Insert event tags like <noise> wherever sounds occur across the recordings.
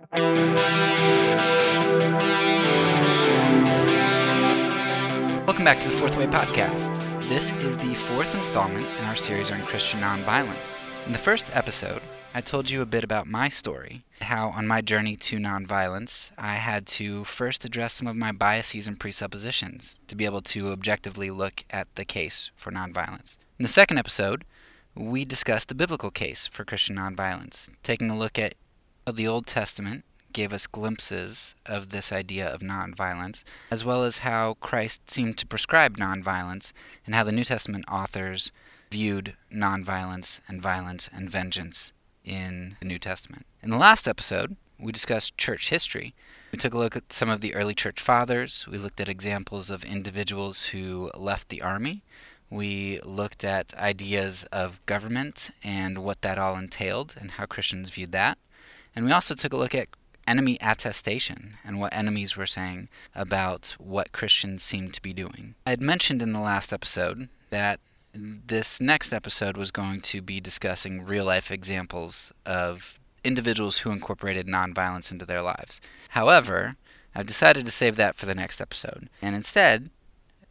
Welcome back to the Fourth Way Podcast. This is the fourth installment in our series on Christian nonviolence. In the first episode, I told you a bit about my story, how on my journey to nonviolence, I had to first address some of my biases and presuppositions to be able to objectively look at the case for nonviolence. In the second episode, we discussed the biblical case for Christian nonviolence, taking a look at the Old Testament gave us glimpses of this idea of nonviolence, as well as how Christ seemed to prescribe nonviolence and how the New Testament authors viewed nonviolence and violence and vengeance in the New Testament. In the last episode, we discussed church history. We took a look at some of the early church fathers. We looked at examples of individuals who left the army. We looked at ideas of government and what that all entailed and how Christians viewed that. And we also took a look at enemy attestation and what enemies were saying about what Christians seemed to be doing. I had mentioned in the last episode that this next episode was going to be discussing real life examples of individuals who incorporated nonviolence into their lives. However, I've decided to save that for the next episode. And instead,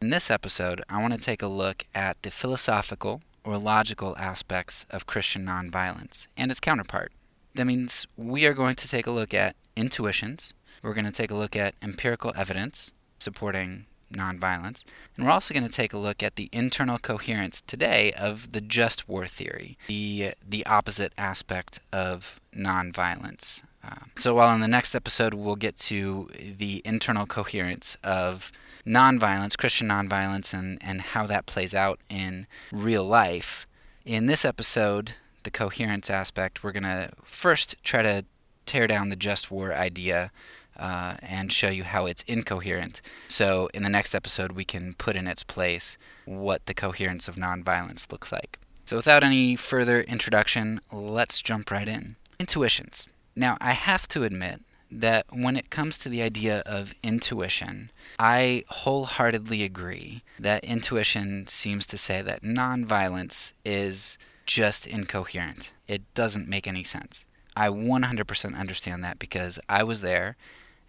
in this episode, I want to take a look at the philosophical or logical aspects of Christian nonviolence and its counterpart. That means we are going to take a look at intuitions, we're going to take a look at empirical evidence supporting nonviolence, and we're also going to take a look at the internal coherence today of the just war theory, the the opposite aspect of nonviolence. Uh, so while in the next episode we'll get to the internal coherence of nonviolence, Christian nonviolence, and, and how that plays out in real life, in this episode, the coherence aspect, we're going to first try to tear down the just war idea uh, and show you how it's incoherent. So, in the next episode, we can put in its place what the coherence of nonviolence looks like. So, without any further introduction, let's jump right in. Intuitions. Now, I have to admit that when it comes to the idea of intuition, I wholeheartedly agree that intuition seems to say that nonviolence is just incoherent. It doesn't make any sense. I 100% understand that because I was there,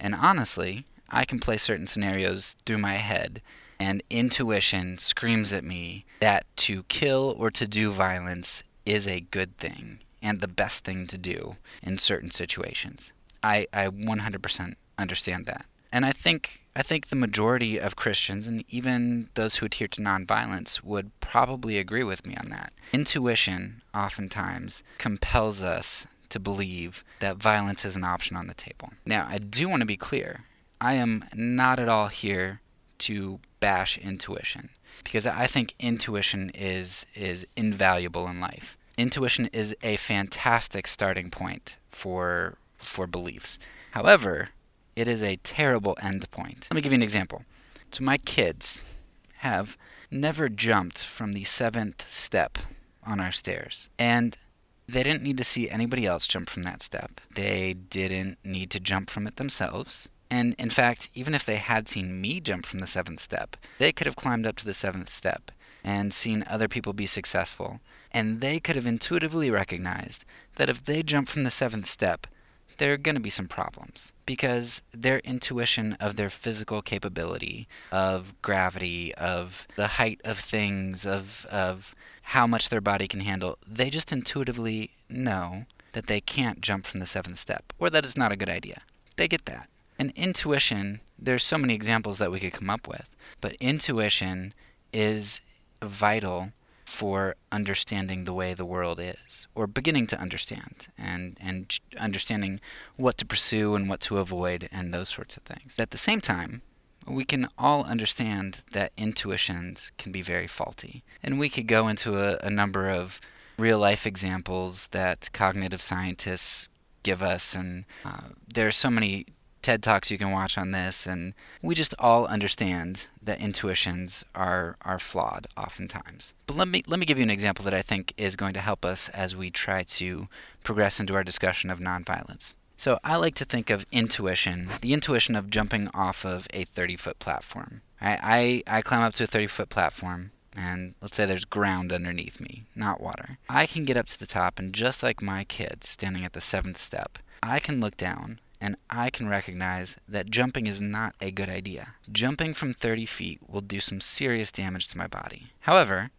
and honestly, I can play certain scenarios through my head, and intuition screams at me that to kill or to do violence is a good thing and the best thing to do in certain situations. I, I 100% understand that. And I think I think the majority of Christians and even those who adhere to nonviolence would probably agree with me on that. Intuition oftentimes compels us to believe that violence is an option on the table. Now, I do want to be clear. I am not at all here to bash intuition because I think intuition is is invaluable in life. Intuition is a fantastic starting point for for beliefs. However, it is a terrible end point. Let me give you an example. So my kids have never jumped from the seventh step on our stairs. And they didn't need to see anybody else jump from that step. They didn't need to jump from it themselves. And in fact, even if they had seen me jump from the seventh step, they could have climbed up to the seventh step and seen other people be successful. And they could have intuitively recognized that if they jump from the seventh step, there are going to be some problems because their intuition of their physical capability, of gravity, of the height of things, of, of how much their body can handle. They just intuitively know that they can't jump from the seventh step, or that it's not a good idea. They get that. And intuition, there's so many examples that we could come up with, but intuition is vital for understanding the way the world is, or beginning to understand, and, and understanding what to pursue and what to avoid, and those sorts of things. But at the same time, we can all understand that intuitions can be very faulty. And we could go into a, a number of real life examples that cognitive scientists give us, and uh, there are so many TED Talks you can watch on this, and we just all understand that intuitions are are flawed oftentimes. But let me let me give you an example that I think is going to help us as we try to progress into our discussion of nonviolence. So I like to think of intuition, the intuition of jumping off of a 30 foot platform. I, I, I climb up to a 30 foot platform, and let's say there's ground underneath me, not water. I can get up to the top, and just like my kid standing at the seventh step, I can look down and I can recognize that jumping is not a good idea. Jumping from 30 feet will do some serious damage to my body. However,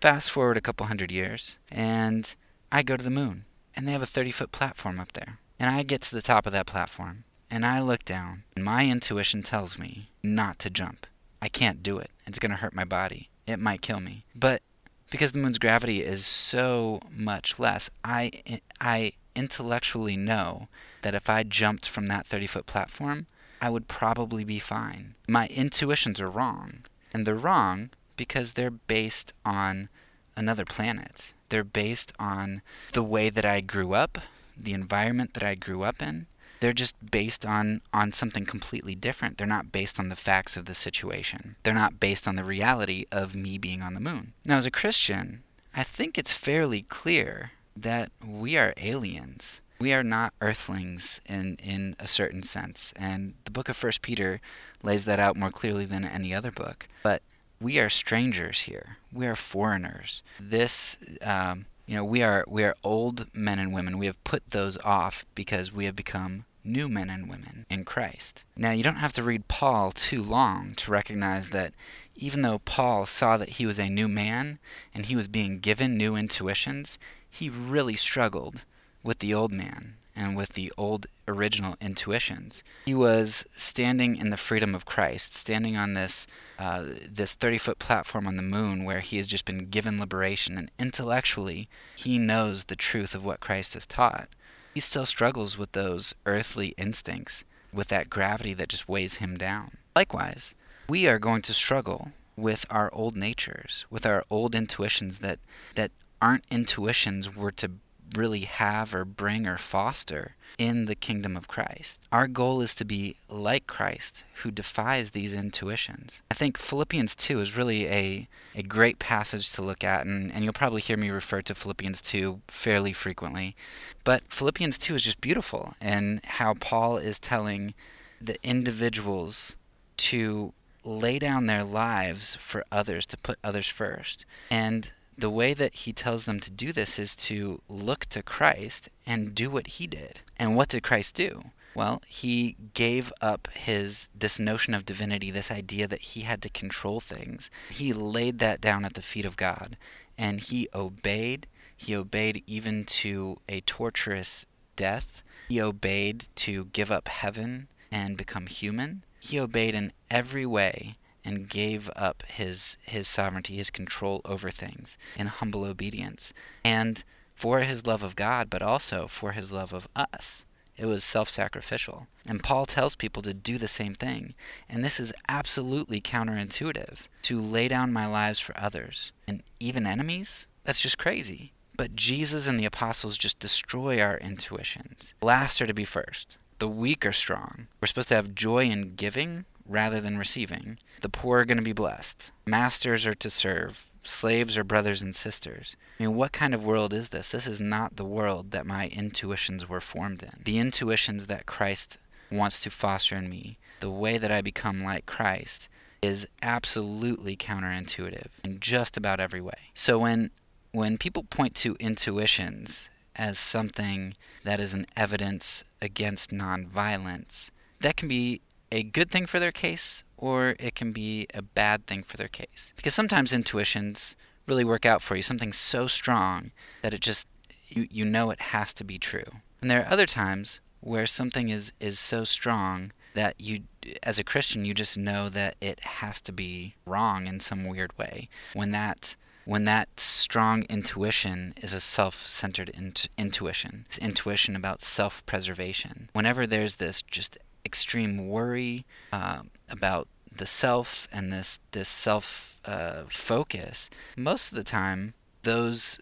fast forward a couple hundred years, and I go to the moon, and they have a 30 foot platform up there. And I get to the top of that platform, and I look down, and my intuition tells me not to jump. I can't do it. It's going to hurt my body. It might kill me. But because the moon's gravity is so much less, I, I intellectually know that if I jumped from that 30 foot platform, I would probably be fine. My intuitions are wrong. And they're wrong because they're based on another planet. They're based on the way that I grew up, the environment that I grew up in. They're just based on, on something completely different. They're not based on the facts of the situation. They're not based on the reality of me being on the moon. Now, as a Christian, I think it's fairly clear that we are aliens. We are not earthlings in, in a certain sense. And the book of First Peter lays that out more clearly than any other book. But we are strangers here. We are foreigners. This, um, you know, we are we are old men and women. We have put those off because we have become new men and women in Christ. Now, you don't have to read Paul too long to recognize that even though Paul saw that he was a new man and he was being given new intuitions, he really struggled with the old man and with the old original intuitions. He was standing in the freedom of Christ, standing on this uh, this 30 foot platform on the moon where he has just been given liberation, and intellectually he knows the truth of what Christ has taught. He still struggles with those earthly instincts, with that gravity that just weighs him down. Likewise, we are going to struggle with our old natures, with our old intuitions that, that aren't intuitions we're to really have or bring or foster in the kingdom of Christ. Our goal is to be like Christ, who defies these intuitions. I think Philippians 2 is really a, a great passage to look at, and, and you'll probably hear me refer to Philippians 2 fairly frequently. But Philippians 2 is just beautiful in how Paul is telling the individuals to lay down their lives for others, to put others first. And the way that he tells them to do this is to look to Christ and do what he did. And what did Christ do? Well, he gave up his this notion of divinity, this idea that he had to control things. He laid that down at the feet of God and he obeyed. He obeyed even to a torturous death. He obeyed to give up heaven and become human. He obeyed in every way and gave up his his sovereignty, his control over things in humble obedience. And for his love of God, but also for his love of us. It was self sacrificial. And Paul tells people to do the same thing. And this is absolutely counterintuitive to lay down my lives for others. And even enemies? That's just crazy. But Jesus and the apostles just destroy our intuitions. Last are to be first. The weak are strong. We're supposed to have joy in giving rather than receiving. The poor are going to be blessed. Masters are to serve. Slaves are brothers and sisters. I mean, what kind of world is this? This is not the world that my intuitions were formed in. The intuitions that Christ wants to foster in me, the way that I become like Christ, is absolutely counterintuitive in just about every way. So when when people point to intuitions as something that is an evidence against nonviolence, that can be a good thing for their case or it can be a bad thing for their case. Because sometimes intuitions really work out for you, something so strong that it just you, you know it has to be true. And there are other times where something is, is so strong that you as a Christian you just know that it has to be wrong in some weird way. When that when that strong intuition is a self-centered int- intuition. It's intuition about self-preservation. Whenever there's this just extreme worry uh, about the self and this this self uh, focus, most of the time those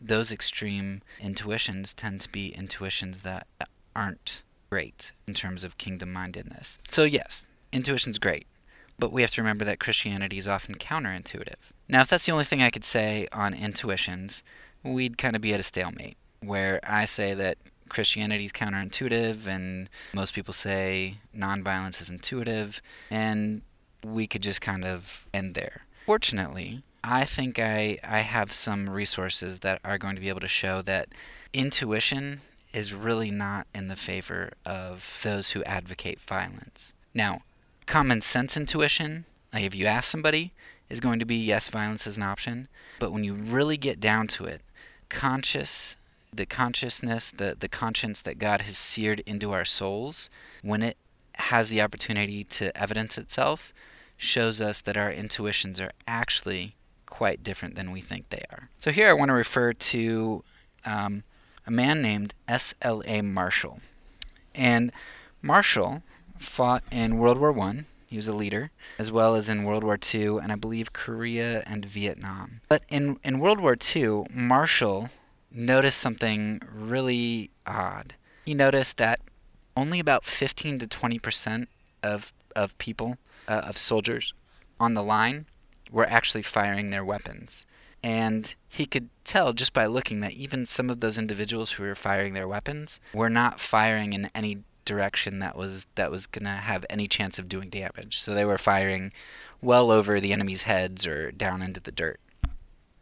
those extreme intuitions tend to be intuitions that aren't great in terms of kingdom mindedness. So yes, intuition's great, but we have to remember that Christianity is often counterintuitive. Now, if that's the only thing I could say on intuitions, we'd kind of be at a stalemate, where I say that Christianity is counterintuitive, and most people say nonviolence is intuitive, and we could just kind of end there. Fortunately, I think I, I have some resources that are going to be able to show that intuition is really not in the favor of those who advocate violence. Now, common sense intuition, like if you ask somebody, is going to be yes, violence is an option. But when you really get down to it, conscious, the consciousness, the, the conscience that God has seared into our souls, when it has the opportunity to evidence itself, shows us that our intuitions are actually quite different than we think they are. So here I want to refer to um, a man named S.L.A. Marshall. And Marshall fought in World War I. He was a leader, as well as in World War II and I believe Korea and Vietnam. But in, in World War II, Marshall noticed something really odd. He noticed that only about 15 to 20 percent of, of people, uh, of soldiers on the line, were actually firing their weapons. And he could tell just by looking that even some of those individuals who were firing their weapons were not firing in any direction that was that was to have any chance of doing damage. So they were firing well over the enemy's heads or down into the dirt.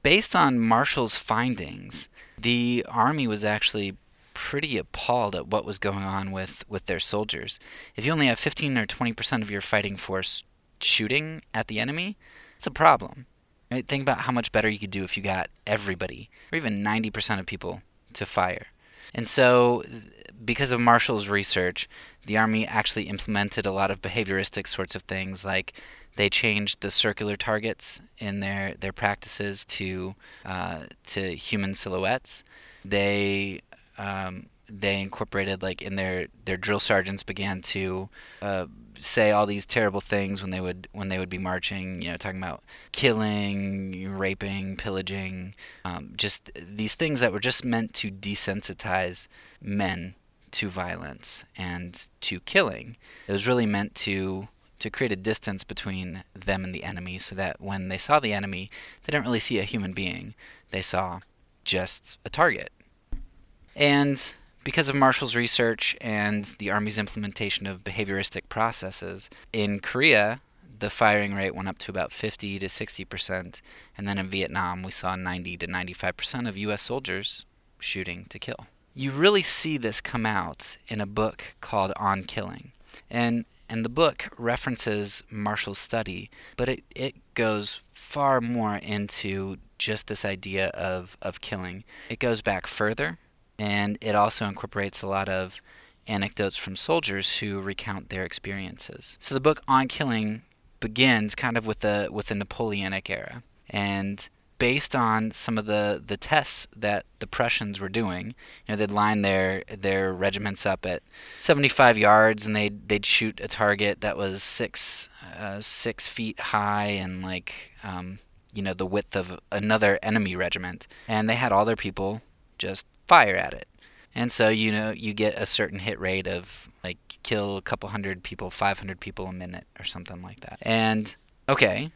Based on Marshall's findings, the army was actually pretty appalled at what was going on with, with their soldiers. If you only have 15 or 20% of your fighting force shooting at the enemy, it's a problem. Right? Think about how much better you could do if you got everybody, or even 90% of people, to fire. And so because of Marshall's research, the Army actually implemented a lot of behavioristic sorts of things, like they changed the circular targets in their, their practices to uh, to human silhouettes. They um, they incorporated like in their their drill sergeants began to uh, say all these terrible things when they would when they would be marching. You know, talking about killing, raping, pillaging, um, just these things that were just meant to desensitize men to violence and to killing. It was really meant to to create a distance between them and the enemy so that when they saw the enemy, they didn't really see a human being. They saw just a target. And because of Marshall's research and the Army's implementation of behavioristic processes, in Korea, the firing rate went up to about 50 to 60 percent. And then in Vietnam, we saw 90 to 95 percent of U.S. soldiers shooting to kill you really see this come out in a book called On Killing. And and the book references Marshall's study, but it, it goes far more into just this idea of, of killing. It goes back further, and it also incorporates a lot of anecdotes from soldiers who recount their experiences. So the book On Killing begins kind of with the with the Napoleonic era. And based on some of the, the tests that the Prussians were doing. You know, they'd line their their regiments up at 75 yards, and they'd they'd shoot a target that was six uh, six feet high and like um, you know the width of another enemy regiment, and they had all their people just fire at it. And so you know you get a certain hit rate of like kill a couple hundred people, 500 people a minute or something like that. And okay,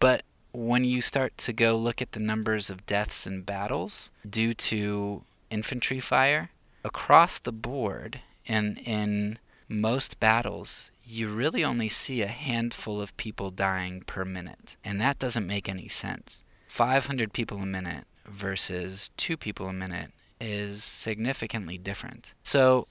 but when you start to go look at the numbers of deaths in battles due to infantry fire across the board and in most battles you really only see a handful of people dying per minute. And that doesn't make any sense. 500 people a minute versus 2 people a minute is significantly different. So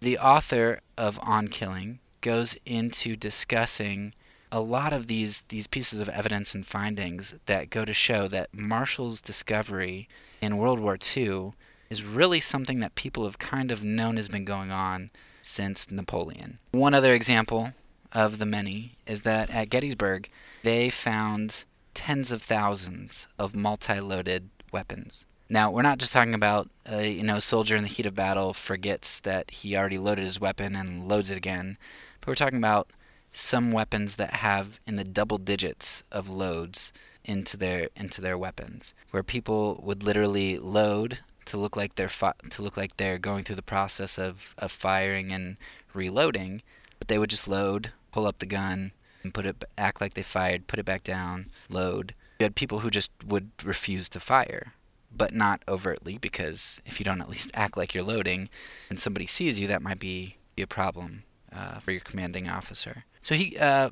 the author of on killing goes into discussing a lot of these these pieces of evidence and findings that go to show that Marshall's discovery in World War II is really something that people have kind of known has been going on since Napoleon. One other example of the many is that at Gettysburg they found tens of thousands of multi-loaded weapons. Now, we're not just talking about uh, you know a soldier in the heat of battle forgets that he already loaded his weapon and loads it again, but we're talking about some weapons that have in the double digits of loads into their into their weapons, where people would literally load to look like they're fi- to look like they're going through the process of, of firing and reloading, but they would just load, pull up the gun, and put it act like they fired, put it back down, load. You had people who just would refuse to fire, but not overtly because if you don't at least act like you're loading, and somebody sees you, that might be, be a problem uh, for your commanding officer. So he, uh,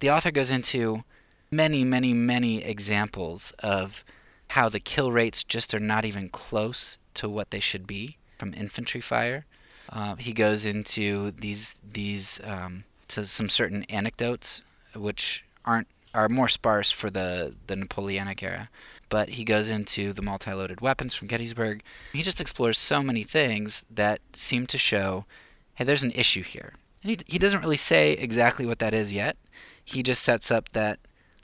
the author goes into many, many, many examples of how the kill rates just are not even close to what they should be. from infantry fire. Uh, he goes into these these um, to some certain anecdotes, which aren't are more sparse for the the Napoleonic era. But he goes into the multi-loaded weapons from Gettysburg. He just explores so many things that seem to show, hey, there's an issue here. And he he doesn't really say exactly what that is yet. He just sets up that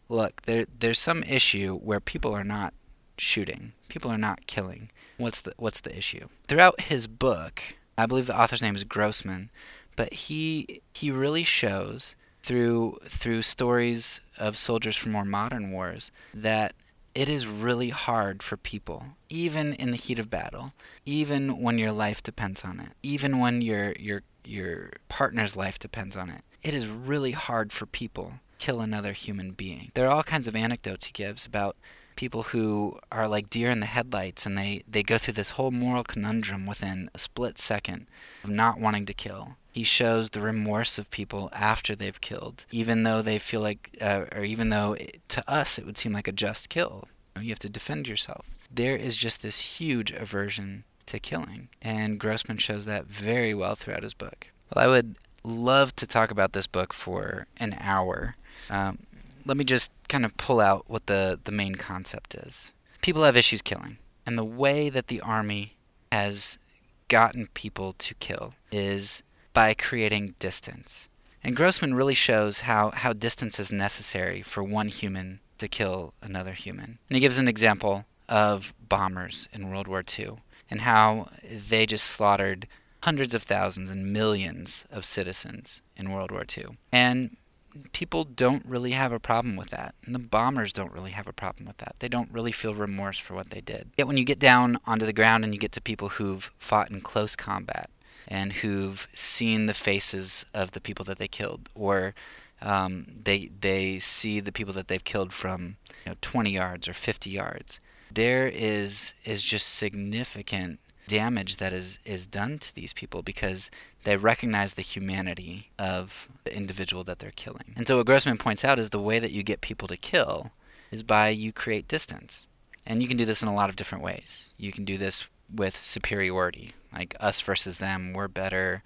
look, there there's some issue where people are not shooting. People are not killing. What's the what's the issue? Throughout his book, I believe the author's name is Grossman, but he he really shows through through stories of soldiers from more modern wars that it is really hard for people, even in the heat of battle, even when your life depends on it, even when your your your partner's life depends on it. It is really hard for people to kill another human being. There are all kinds of anecdotes he gives about people who are like deer in the headlights and they, they go through this whole moral conundrum within a split second of not wanting to kill. He shows the remorse of people after they've killed, even though they feel like, uh, or even though it, to us it would seem like a just kill. You have to defend yourself. There is just this huge aversion to killing, and Grossman shows that very well throughout his book. Well, I would love to talk about this book for an hour. Um, let me just kind of pull out what the, the main concept is. People have issues killing, and the way that the army has gotten people to kill is by creating distance. And Grossman really shows how, how distance is necessary for one human to kill another human. And he gives an example of bombers in World War II and how they just slaughtered hundreds of thousands and millions of citizens in World War II. And people don't really have a problem with that. And the bombers don't really have a problem with that. They don't really feel remorse for what they did. Yet when you get down onto the ground and you get to people who've fought in close combat and who've seen the faces of the people that they killed, or um, they they see the people that they've killed from you know, 20 yards or 50 yards, there is is just significant damage that is is done to these people because they recognize the humanity of the individual that they're killing. And so what Grossman points out is the way that you get people to kill is by you create distance. And you can do this in a lot of different ways. You can do this with superiority, like us versus them, we're better.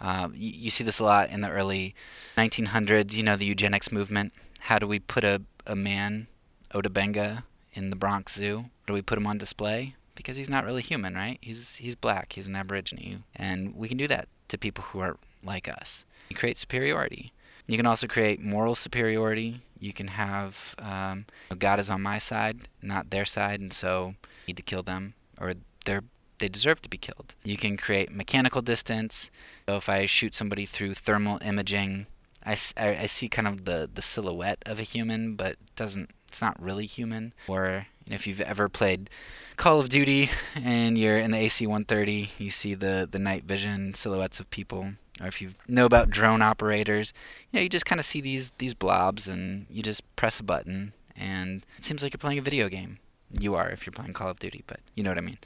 Uh, you, you, see this a lot in the early 1900s, you know, the eugenics movement. How do we put a, a man, Ota Benga, in the Bronx Zoo? Do we put him on display? Because he's not really human, right? He's, he's black, he's an Aborigine. And we can do that to people who are like us. You create superiority. You can also create moral superiority. You can have um, God is on my side, not their side, and so I need to kill them, or they're they deserve to be killed. You can create mechanical distance. So if I shoot somebody through thermal imaging, I, I, I see kind of the, the silhouette of a human, but doesn't it's not really human. Or if you've ever played Call of Duty and you're in the AC-130, you see the the night vision silhouettes of people. Or if you know about drone operators, you know, you just kind of see these these blobs and you just press a button and it seems like you're playing a video game. You are if you're playing Call of Duty, but you know what I mean.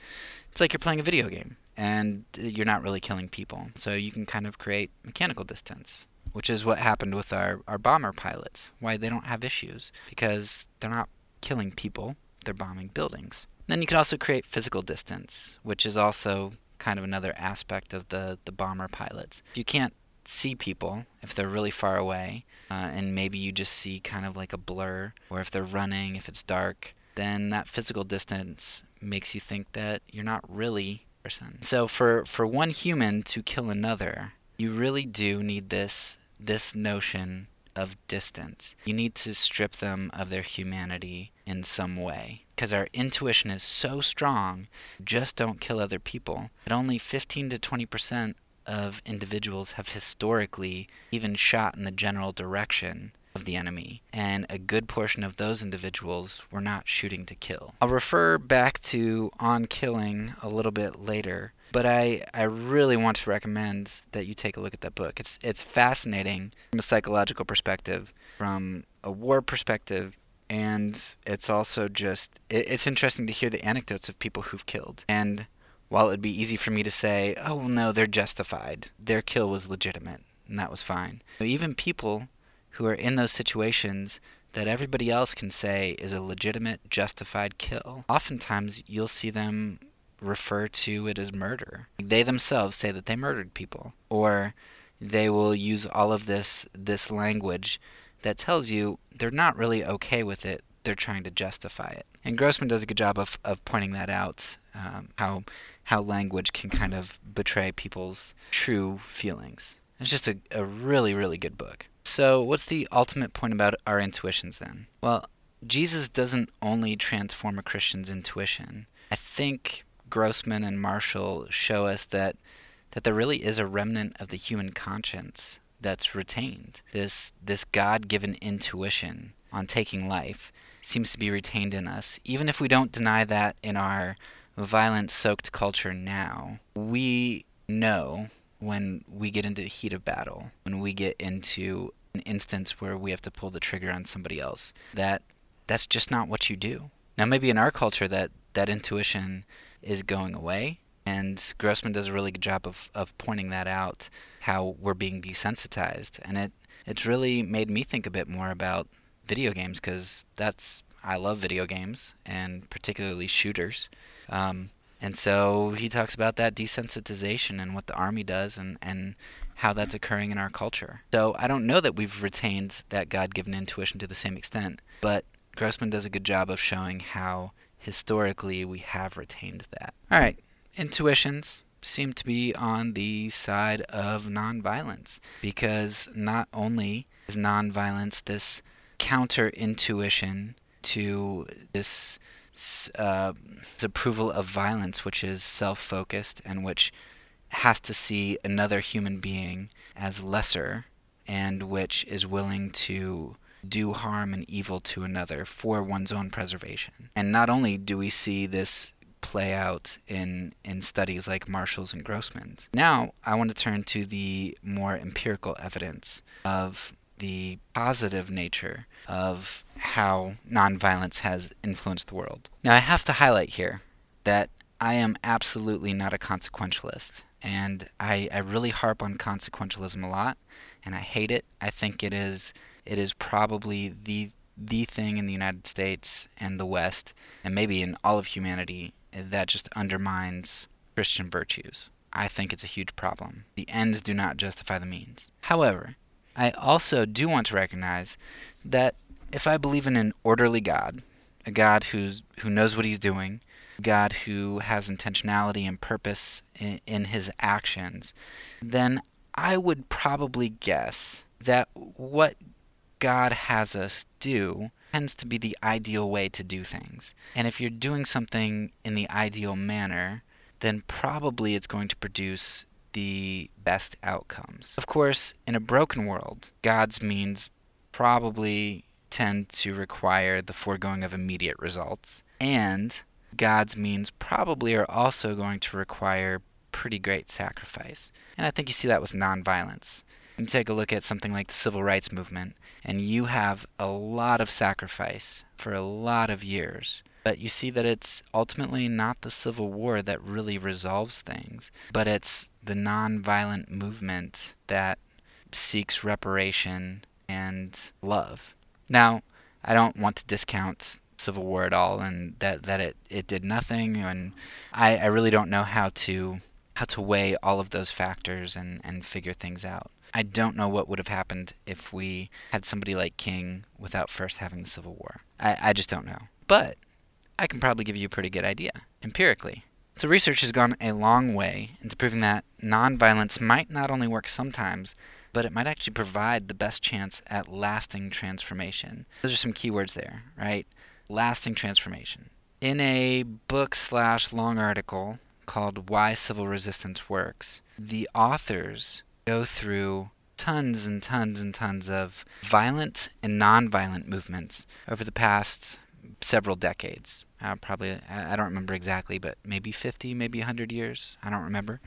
It's like you're playing a video game and uh, you're not really killing people. So you can kind of create mechanical distance which is what happened with our, our bomber pilots. Why they don't have issues because they're not killing people, they're bombing buildings. Then you can also create physical distance, which is also kind of another aspect of the, the bomber pilots. If you can't see people, if they're really far away, uh, and maybe you just see kind of like a blur, or if they're running, if it's dark, then that physical distance makes you think that you're not really person. So for, for one human to kill another, you really do need this this notion of distance. You need to strip them of their humanity in some way. Because our intuition is so strong, just don't kill other people. But only 15 to 20 percent of individuals have historically even shot in the general direction of the enemy, and a good portion of those individuals were not shooting to kill. I'll refer back to On Killing a little bit later, but I, I really want to recommend that you take a look at that book. It's it's fascinating from a psychological perspective, from a war perspective, and it's also just it, it's interesting to hear the anecdotes of people who've killed. And while it would be easy for me to say, oh well, no, they're justified, their kill was legitimate, and that was fine. Even people who are in those situations that everybody else can say is a legitimate, justified kill. Oftentimes, you'll see them refer to it as murder. They themselves say that they murdered people, or they will use all of this this language that tells you they're not really okay with it. They're trying to justify it. And Grossman does a good job of, of pointing that out, um, how how language can kind of betray people's true feelings. It's just a, a really, really good book. So, what's the ultimate point about our intuitions then? Well, Jesus doesn't only transform a Christian's intuition. I think Grossman and Marshall show us that that there really is a remnant of the human conscience that's retained. This this God-given intuition on taking life seems to be retained in us, even if we don't deny that in our violence-soaked culture now. We know when we get into the heat of battle, when we get into an instance where we have to pull the trigger on somebody else, that that's just not what you do. Now, maybe in our culture, that that intuition is going away, and Grossman does a really good job of, of pointing that out, how we're being desensitized, and it it's really made me think a bit more about video games because that's I love video games and particularly shooters. Um, and so he talks about that desensitization and what the army does and, and how that's occurring in our culture. So I don't know that we've retained that God given intuition to the same extent, but Grossman does a good job of showing how historically we have retained that. All right, intuitions seem to be on the side of nonviolence because not only is nonviolence this counter intuition to this uh, approval of violence, which is self focused and which has to see another human being as lesser and which is willing to do harm and evil to another for one's own preservation. And not only do we see this play out in, in studies like Marshall's and Grossman's, now I want to turn to the more empirical evidence of the positive nature of how nonviolence has influenced the world. Now, I have to highlight here that I am absolutely not a consequentialist, and I, I really harp on consequentialism a lot, and I hate it. I think it is it is probably the the thing in the United States and the West, and maybe in all of humanity, that just undermines Christian virtues. I think it's a huge problem. The ends do not justify the means. However, I also do want to recognize that if I believe in an orderly God, a God who's who knows what he's doing, God who has intentionality and purpose in, in his actions, then I would probably guess that what God has us do tends to be the ideal way to do things. And if you're doing something in the ideal manner, then probably it's going to produce the best outcomes. Of course, in a broken world, God's means probably tend to require the foregoing of immediate results, and God's means probably are also going to require pretty great sacrifice. And I think you see that with nonviolence. You take a look at something like the civil rights movement, and you have a lot of sacrifice for a lot of years. But you see that it's ultimately not the Civil War that really resolves things, but it's the nonviolent movement that seeks reparation and love. Now, I don't want to discount Civil War at all and that, that it, it did nothing and I, I really don't know how to how to weigh all of those factors and, and figure things out. I don't know what would have happened if we had somebody like King without first having the Civil War. I, I just don't know. But I can probably give you a pretty good idea, empirically. So research has gone a long way into proving that nonviolence might not only work sometimes, but it might actually provide the best chance at lasting transformation. Those are some keywords there, right? Lasting transformation. In a book slash long article called Why Civil Resistance Works, the authors go through tons and tons and tons of violent and nonviolent movements over the past several decades. Uh, probably, I don't remember exactly, but maybe 50, maybe 100 years. I don't remember.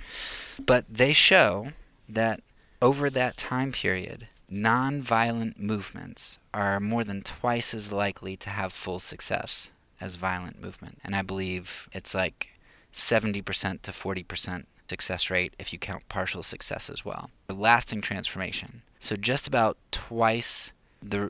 But they show that over that time period, nonviolent movements are more than twice as likely to have full success as violent movement. And I believe it's like 70% to 40% success rate if you count partial success as well. A lasting transformation. So just about twice the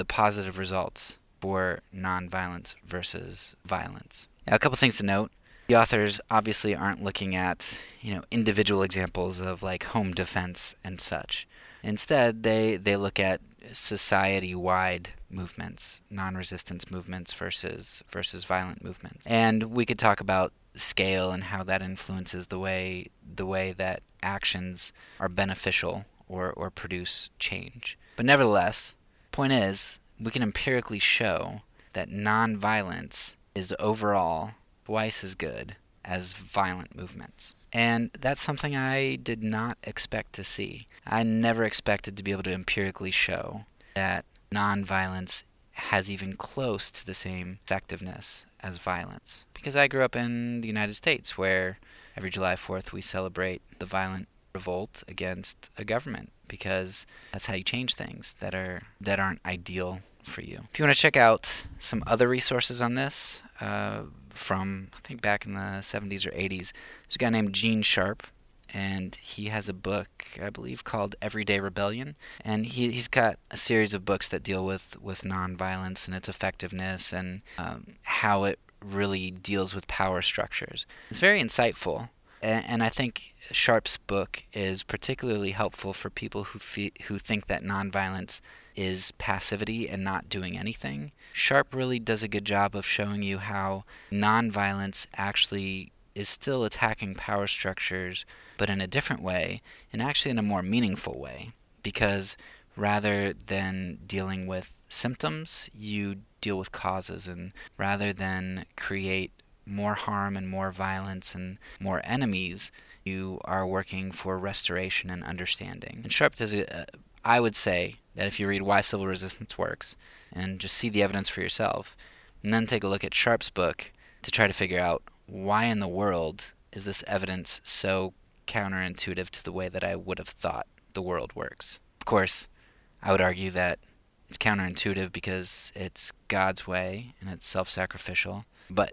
the positive results for nonviolence versus violence. Now, a couple things to note. the authors obviously aren't looking at, you know, individual examples of like home defense and such. Instead, they, they look at society wide movements, non resistance movements versus versus violent movements. And we could talk about scale and how that influences the way the way that actions are beneficial or, or produce change. But nevertheless, point is, we can empirically show that nonviolence is overall twice as good as violent movements. And that's something I did not expect to see. I never expected to be able to empirically show that nonviolence has even close to the same effectiveness as violence. Because I grew up in the United States where every July 4th we celebrate the violent revolt against a government because that's how you change things that are that aren't ideal for you. If you want to check out some other resources on this uh, from I think back in the 70s or 80s, there's a guy named Gene Sharp and he has a book I believe called Everyday Rebellion, and he he's got a series of books that deal with with nonviolence and its effectiveness and um, how it really deals with power structures. It's very insightful, and, and I think Sharp's book is particularly helpful for people who fe- who think that nonviolence is passivity and not doing anything. Sharp really does a good job of showing you how nonviolence actually is still attacking power structures, but in a different way, and actually in a more meaningful way. Because rather than dealing with symptoms, you deal with causes, and rather than create more harm and more violence and more enemies, you are working for restoration and understanding. And Sharp does, a, I would say that if you read Why Civil Resistance Works and just see the evidence for yourself, and then take a look at Sharp's book to try to figure out why in the world is this evidence so counterintuitive to the way that I would have thought the world works? Of course, I would argue that it's counterintuitive because it's God's way and it's self sacrificial. But,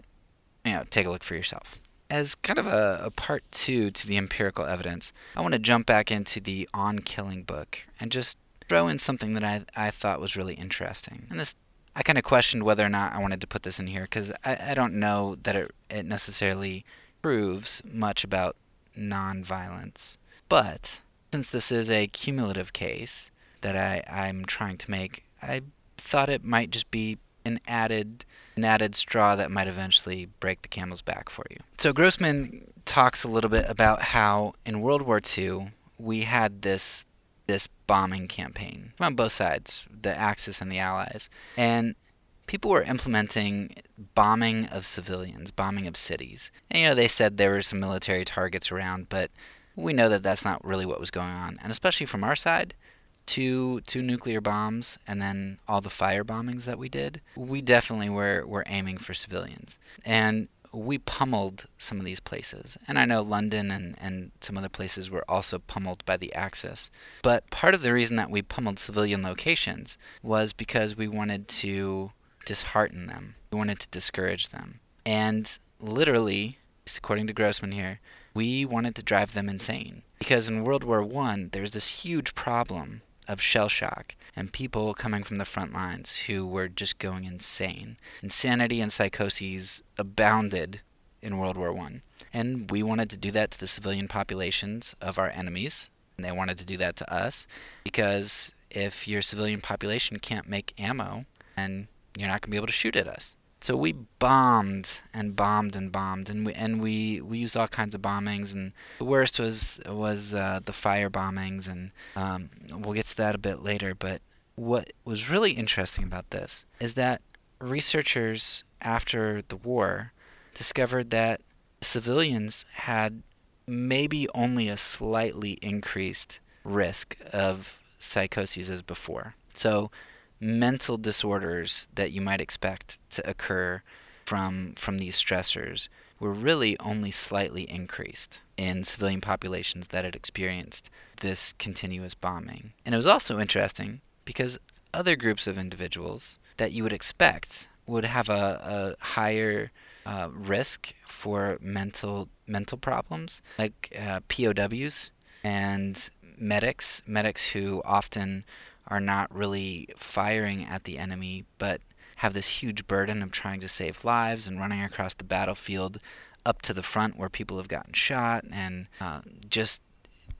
you know, take a look for yourself. As kind of a, a, part two to the empirical evidence, I want to jump back into the On Killing book and just throw in something that I, I thought was really interesting. And this I kind of questioned whether or not I wanted to put this in here because I, I don't know that it, it necessarily proves much about nonviolence. But since this is a cumulative case that I, I'm trying to make, I thought it might just be an added an added straw that might eventually break the camel's back for you. So Grossman talks a little bit about how in World War II we had this this bombing campaign on both sides, the Axis and the Allies. And people were implementing bombing of civilians, bombing of cities. And, you know, they said there were some military targets around, but we know that that's not really what was going on. And especially from our side, two two nuclear bombs and then all the fire bombings that we did, we definitely were were aiming for civilians. And we pummeled some of these places. And I know London and, and some other places were also pummeled by the Axis. But part of the reason that we pummeled civilian locations was because we wanted to dishearten them, we wanted to discourage them. And literally, according to Grossman here, we wanted to drive them insane. Because in World War I, there's this huge problem of shell shock and people coming from the front lines who were just going insane. Insanity and psychoses abounded in World War One, and we wanted to do that to the civilian populations of our enemies, and they wanted to do that to us because if your civilian population can't make ammo, then you're not going to be able to shoot at us. So we bombed and bombed and bombed, and we and we, we used all kinds of bombings. And the worst was was uh, the fire bombings, and um, we'll get to that a bit later. But what was really interesting about this is that researchers after the war discovered that civilians had maybe only a slightly increased risk of psychoses as before. So mental disorders that you might expect to occur from from these stressors were really only slightly increased in civilian populations that had experienced this continuous bombing. And it was also interesting because other groups of individuals that you would expect would have a, a higher uh, risk for mental mental problems, like uh, POWs and medics, medics who often are not really firing at the enemy, but have this huge burden of trying to save lives and running across the battlefield up to the front where people have gotten shot and uh, just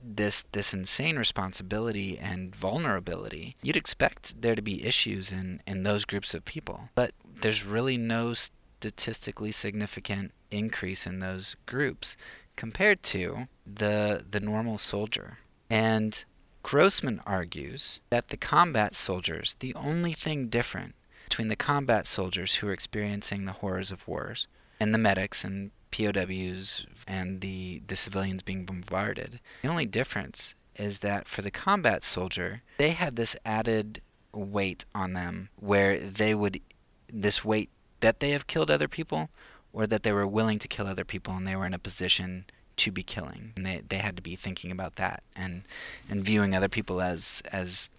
this this insane responsibility and vulnerability, you'd expect there to be issues in, in those groups of people. But there's really no statistically significant increase in those groups compared to the the normal soldier. And Grossman argues that the combat soldiers, the only thing different between the combat soldiers who are experiencing the horrors of wars and the medics and POWs and the, the civilians being bombarded. The only difference is that for the combat soldier, they had this added weight on them where they would, this weight that they have killed other people or that they were willing to kill other people and they were in a position to be killing. And they, they had to be thinking about that and, and viewing other people as, as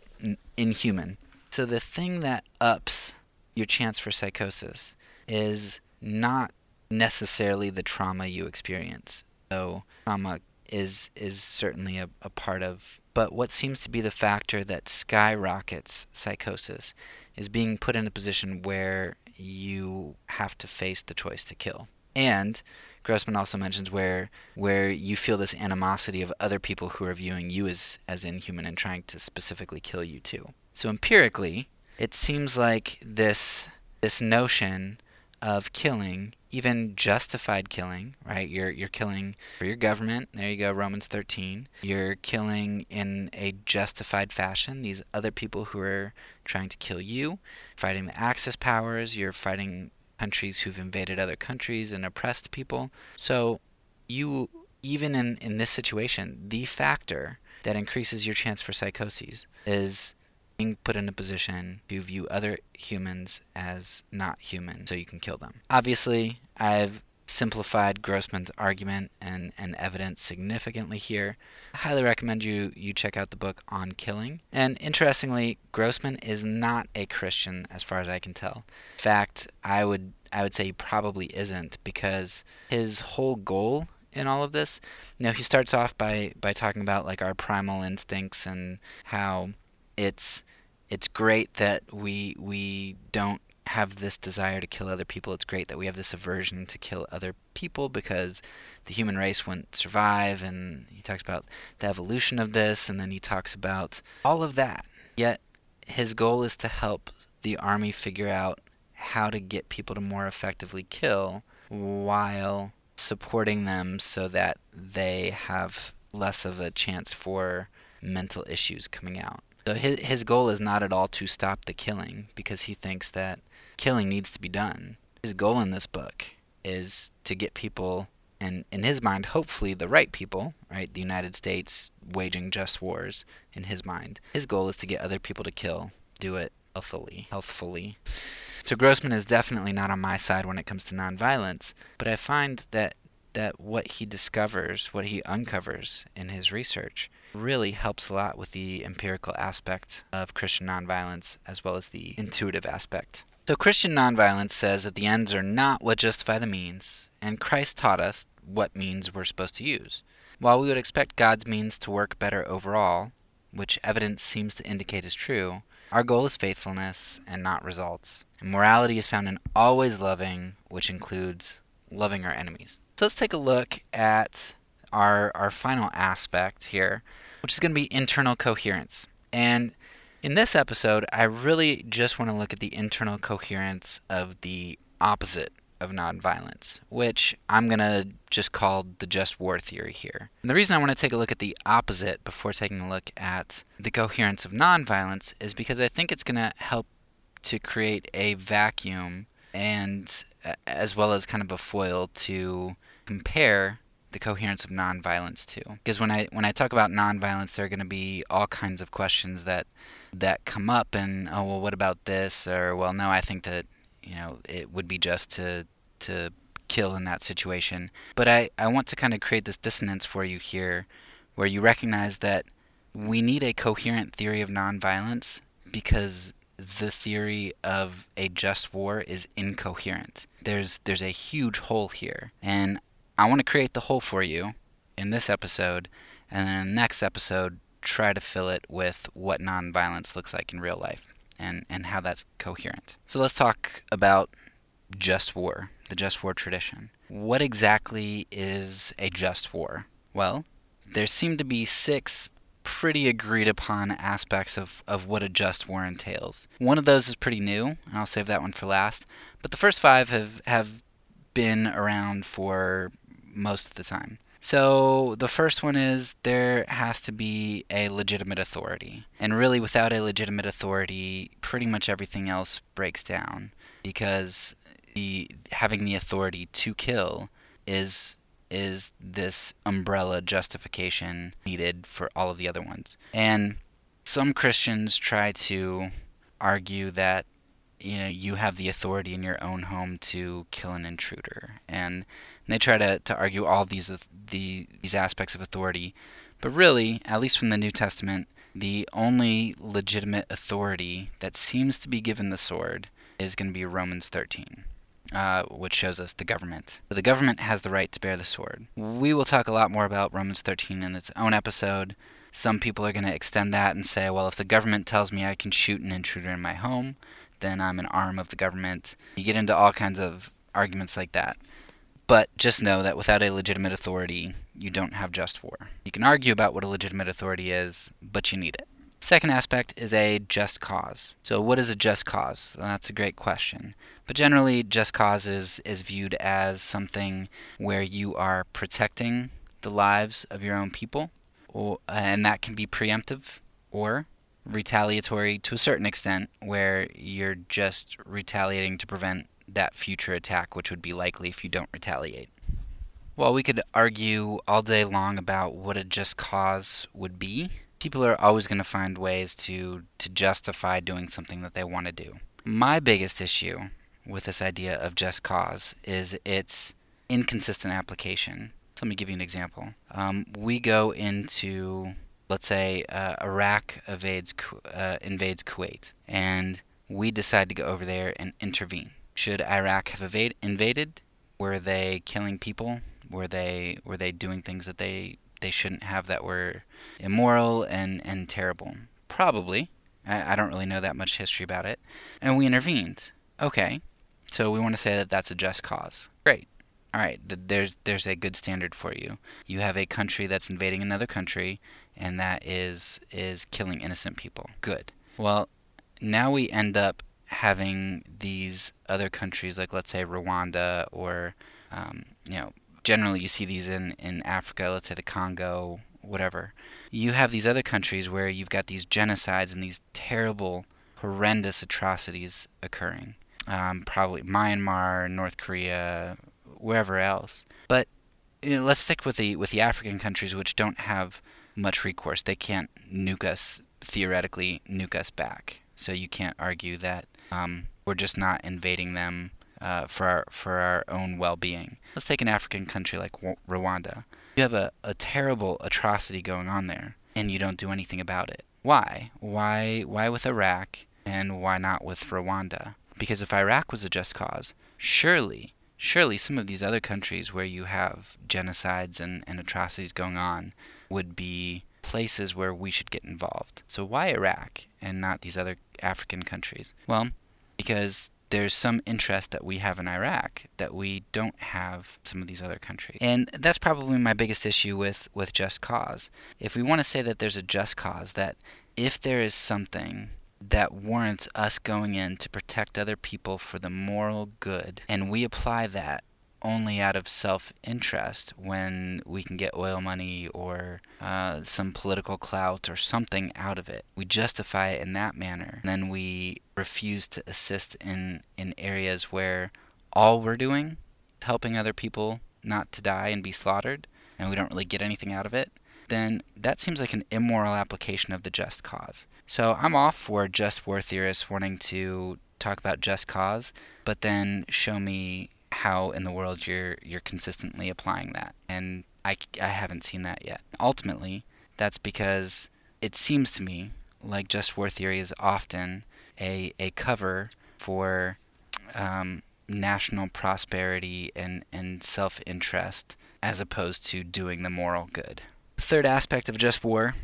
inhuman. So the thing that ups your chance for psychosis is not necessarily the trauma you experience. So trauma is is certainly a, a part of but what seems to be the factor that skyrockets psychosis is being put in a position where you have to face the choice to kill. And Grossman also mentions where where you feel this animosity of other people who are viewing you as, as inhuman and trying to specifically kill you too. So empirically, it seems like this this notion of killing, even justified killing, right? You're you're killing for your government. There you go, Romans 13. You're killing in a justified fashion these other people who are trying to kill you, fighting the Axis powers. You're fighting countries who've invaded other countries and oppressed people. So you even in in this situation, the factor that increases your chance for psychoses is being put in a position to view other humans as not human so you can kill them. Obviously, I've simplified Grossman's argument and, and evidence significantly here. I highly recommend you, you check out the book on killing. And interestingly, Grossman is not a Christian as far as I can tell. In fact, I would I would say he probably isn't because his whole goal in all of this, you know, he starts off by, by talking about like our primal instincts and how it's it's great that we we don't have this desire to kill other people. It's great that we have this aversion to kill other people because the human race wouldn't survive. And he talks about the evolution of this, and then he talks about all of that. Yet his goal is to help the army figure out how to get people to more effectively kill while supporting them so that they have less of a chance for mental issues coming out. So his his goal is not at all to stop the killing because he thinks that killing needs to be done. His goal in this book is to get people and in his mind hopefully the right people, right? The United States waging just wars in his mind. His goal is to get other people to kill, do it healthfully, healthfully. So Grossman is definitely not on my side when it comes to nonviolence, but I find that that what he discovers, what he uncovers in his research, really helps a lot with the empirical aspect of Christian nonviolence as well as the intuitive aspect. So, Christian nonviolence says that the ends are not what justify the means, and Christ taught us what means we're supposed to use. While we would expect God's means to work better overall, which evidence seems to indicate is true, our goal is faithfulness and not results. And morality is found in always loving, which includes loving our enemies. So let's take a look at our, our final aspect here, which is going to be internal coherence. And in this episode, I really just want to look at the internal coherence of the opposite of nonviolence, which I'm going to just call the just war theory here. And the reason I want to take a look at the opposite before taking a look at the coherence of nonviolence is because I think it's going to help to create a vacuum and uh, as well as kind of a foil to compare the coherence of nonviolence too. Because when I when I talk about nonviolence, there are going to be all kinds of questions that that come up, and oh well, what about this? Or well, no, I think that you know it would be just to to kill in that situation. But I I want to kind of create this dissonance for you here, where you recognize that we need a coherent theory of nonviolence because the theory of a just war is incoherent. There's there's a huge hole here, and I want to create the hole for you in this episode, and then in the next episode, try to fill it with what nonviolence looks like in real life and, and how that's coherent. So let's talk about just war, the just war tradition. what exactly is a just war? Well, there seem to be six pretty agreed upon aspects of, of what a just war entails. One of those is pretty new, and I'll save that one for last. But the first five have, have been around for most of the time. So the first one is there has to be a legitimate authority. And really, without a legitimate authority, pretty much everything else breaks down because the having the authority to kill is is this umbrella justification needed for all of the other ones. And some Christians try to argue that you know you have the authority in your own home to kill an intruder and they try to, to argue all these the, these aspects of authority but really at least from the new testament the only legitimate authority that seems to be given the sword is going to be romans 13 uh, which shows us the government. The government has the right to bear the sword. We will talk a lot more about Romans 13 in its own episode. Some people are going to extend that and say, well, if the government tells me I can shoot an intruder in my home, then I'm an arm of the government. You get into all kinds of arguments like that. But just know that without a legitimate authority, you don't have just war. You can argue about what a legitimate authority is, but you need it. Second aspect is a just cause. So, what is a just cause? Well, that's a great question. But generally, just cause is, is viewed as something where you are protecting the lives of your own people, or, and that can be preemptive, or retaliatory to a certain extent, where you're just retaliating to prevent that future attack, which would be likely if you don't retaliate. Well, we could argue all day long about what a just cause would be. People are always going to find ways to, to justify doing something that they want to do. My biggest issue with this idea of just cause is its inconsistent application. So let me give you an example. Um, we go into let's say uh, Iraq invades, uh, invades Kuwait, and we decide to go over there and intervene. Should Iraq have evade, invaded? Were they killing people? Were they were they doing things that they they shouldn't have that were immoral and and terrible? Probably. I, I don't really know that much history about it. And we intervened. Okay, so we want to say that that's a just cause. Great all right, there's there's a good standard for you. You have a country that's invading another country, and that is is killing innocent people. Good. Well, now we end up having these other countries, like let's say Rwanda, or um, you know, generally you see these in in Africa. Let's say the Congo, whatever. You have these other countries where you've got these genocides and these terrible, horrendous atrocities occurring. Um, probably Myanmar, North Korea, wherever else. But you know, let's stick with the with the African countries which don't have much recourse. They can't nuke us theoretically nuke us back. So you can't argue that um, we're just not invading them uh, for our for our own well-being. Let's take an African country like Rwanda. You have a, a terrible atrocity going on there, and you don't do anything about it. Why? Why? Why with Iraq, and why not with Rwanda? Because if Iraq was a just cause, surely surely some of these other countries where you have genocides and, and atrocities going on would be places where we should get involved. So why Iraq and not these other African countries? Well, because there's some interest that we have in Iraq that we don't have some of these other countries. And that's probably my biggest issue with, with just cause. If we want to say that there's a just cause, that if there is something that warrants us going in to protect other people for the moral good, and we apply that only out of self interest when we can get oil money or uh, some political clout or something out of it. We justify it in that manner. And then we refuse to assist in, in areas where all we're doing is helping other people not to die and be slaughtered, and we don't really get anything out of it then that seems like an immoral application of the just cause. So I'm off for just war theorists wanting to talk about just cause, but then show me how in the world you're you're consistently applying that. And I, I haven't seen that yet. Ultimately, that's because it seems to me like just war theory is often a, a cover for um, national prosperity and, and self interest as opposed to doing the moral good. Third aspect of just war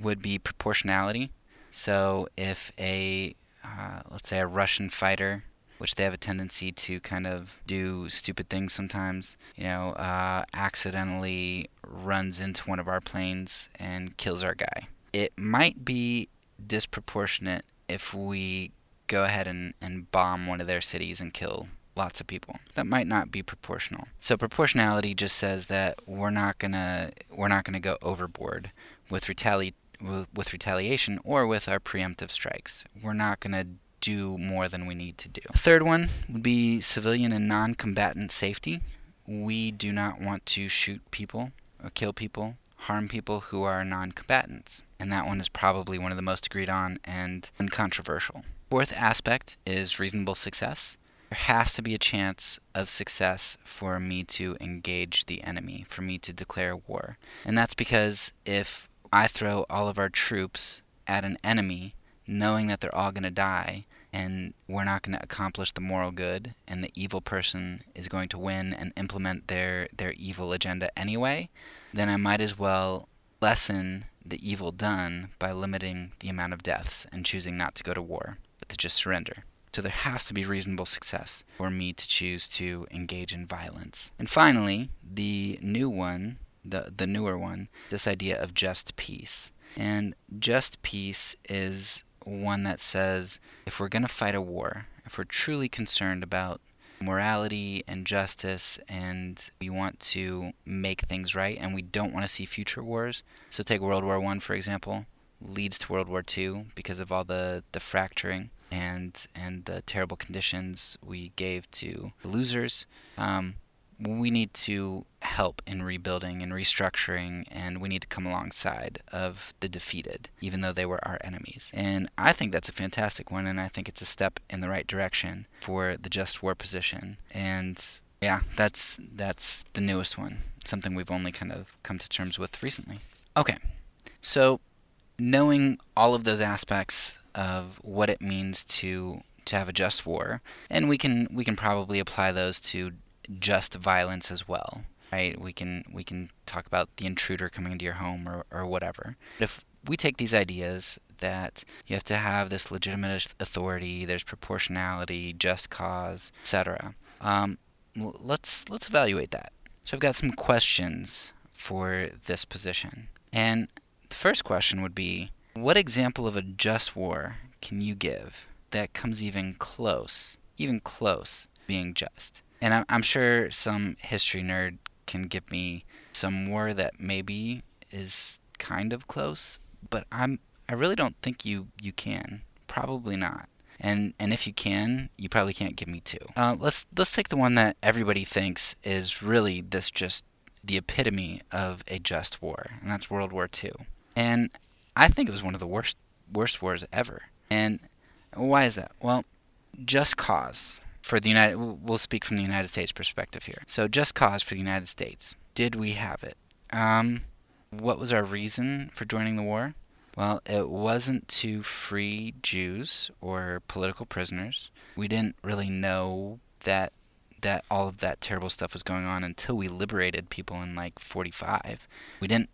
would be proportionality. So if a uh, let's say a Russian fighter which they have a tendency to kind of do stupid things sometimes. You know, uh, accidentally runs into one of our planes and kills our guy. It might be disproportionate if we go ahead and, and bomb one of their cities and kill lots of people. That might not be proportional. So proportionality just says that we're not gonna we're not gonna go overboard with retali- with, with retaliation or with our preemptive strikes. We're not gonna do more than we need to do. Third one would be civilian and non-combatant safety. We do not want to shoot people or kill people, harm people who are non-combatants. And that one is probably one of the most agreed on and uncontroversial. Fourth aspect is reasonable success. There has to be a chance of success for me to engage the enemy, for me to declare war. And that's because if I throw all of our troops at an enemy, knowing that they're all going to die, and we're not going to accomplish the moral good, and the evil person is going to win and implement their, their evil agenda anyway, then I might as well lessen the evil done by limiting the amount of deaths and choosing not to go to war, but to just surrender. So there has to be reasonable success for me to choose to engage in violence. And finally, the new one, the, the newer one, this idea of just peace. And just peace is one that says if we're going to fight a war, if we're truly concerned about morality and justice and we want to make things right and we don't want to see future wars. So take World War 1 for example, leads to World War 2 because of all the the fracturing and and the terrible conditions we gave to losers. Um, we need to help in rebuilding and restructuring, and we need to come alongside of the defeated, even though they were our enemies. And I think that's a fantastic one, and I think it's a step in the right direction for the just war position. And yeah, that's that's the newest one, something we've only kind of come to terms with recently. Okay, so knowing all of those aspects of what it means to to have a just war, and we can we can probably apply those to just violence as well, right? We can we can talk about the intruder coming into your home or or whatever. But if we take these ideas that you have to have this legitimate authority, there's proportionality, just cause, etc. Um, let's let's evaluate that. So I've got some questions for this position, and the first question would be, what example of a just war can you give that comes even close, even close, being just? And I'm sure some history nerd can give me some more that maybe is kind of close, but I'm I really don't think you you can. Probably not. And and if you can, you probably can't give me two. Uh, let's let's take the one that everybody thinks is really this just the epitome of a just war, and that's World War II. And I think it was one of the worst worst wars ever. And why is that? Well, just cause for the United we'll speak from the United States perspective here. So just cause for the United States. Did we have it? Um, what was our reason for joining the war? Well, it wasn't to free Jews or political prisoners. We didn't really know that that all of that terrible stuff was going on until we liberated people in like 45. We didn't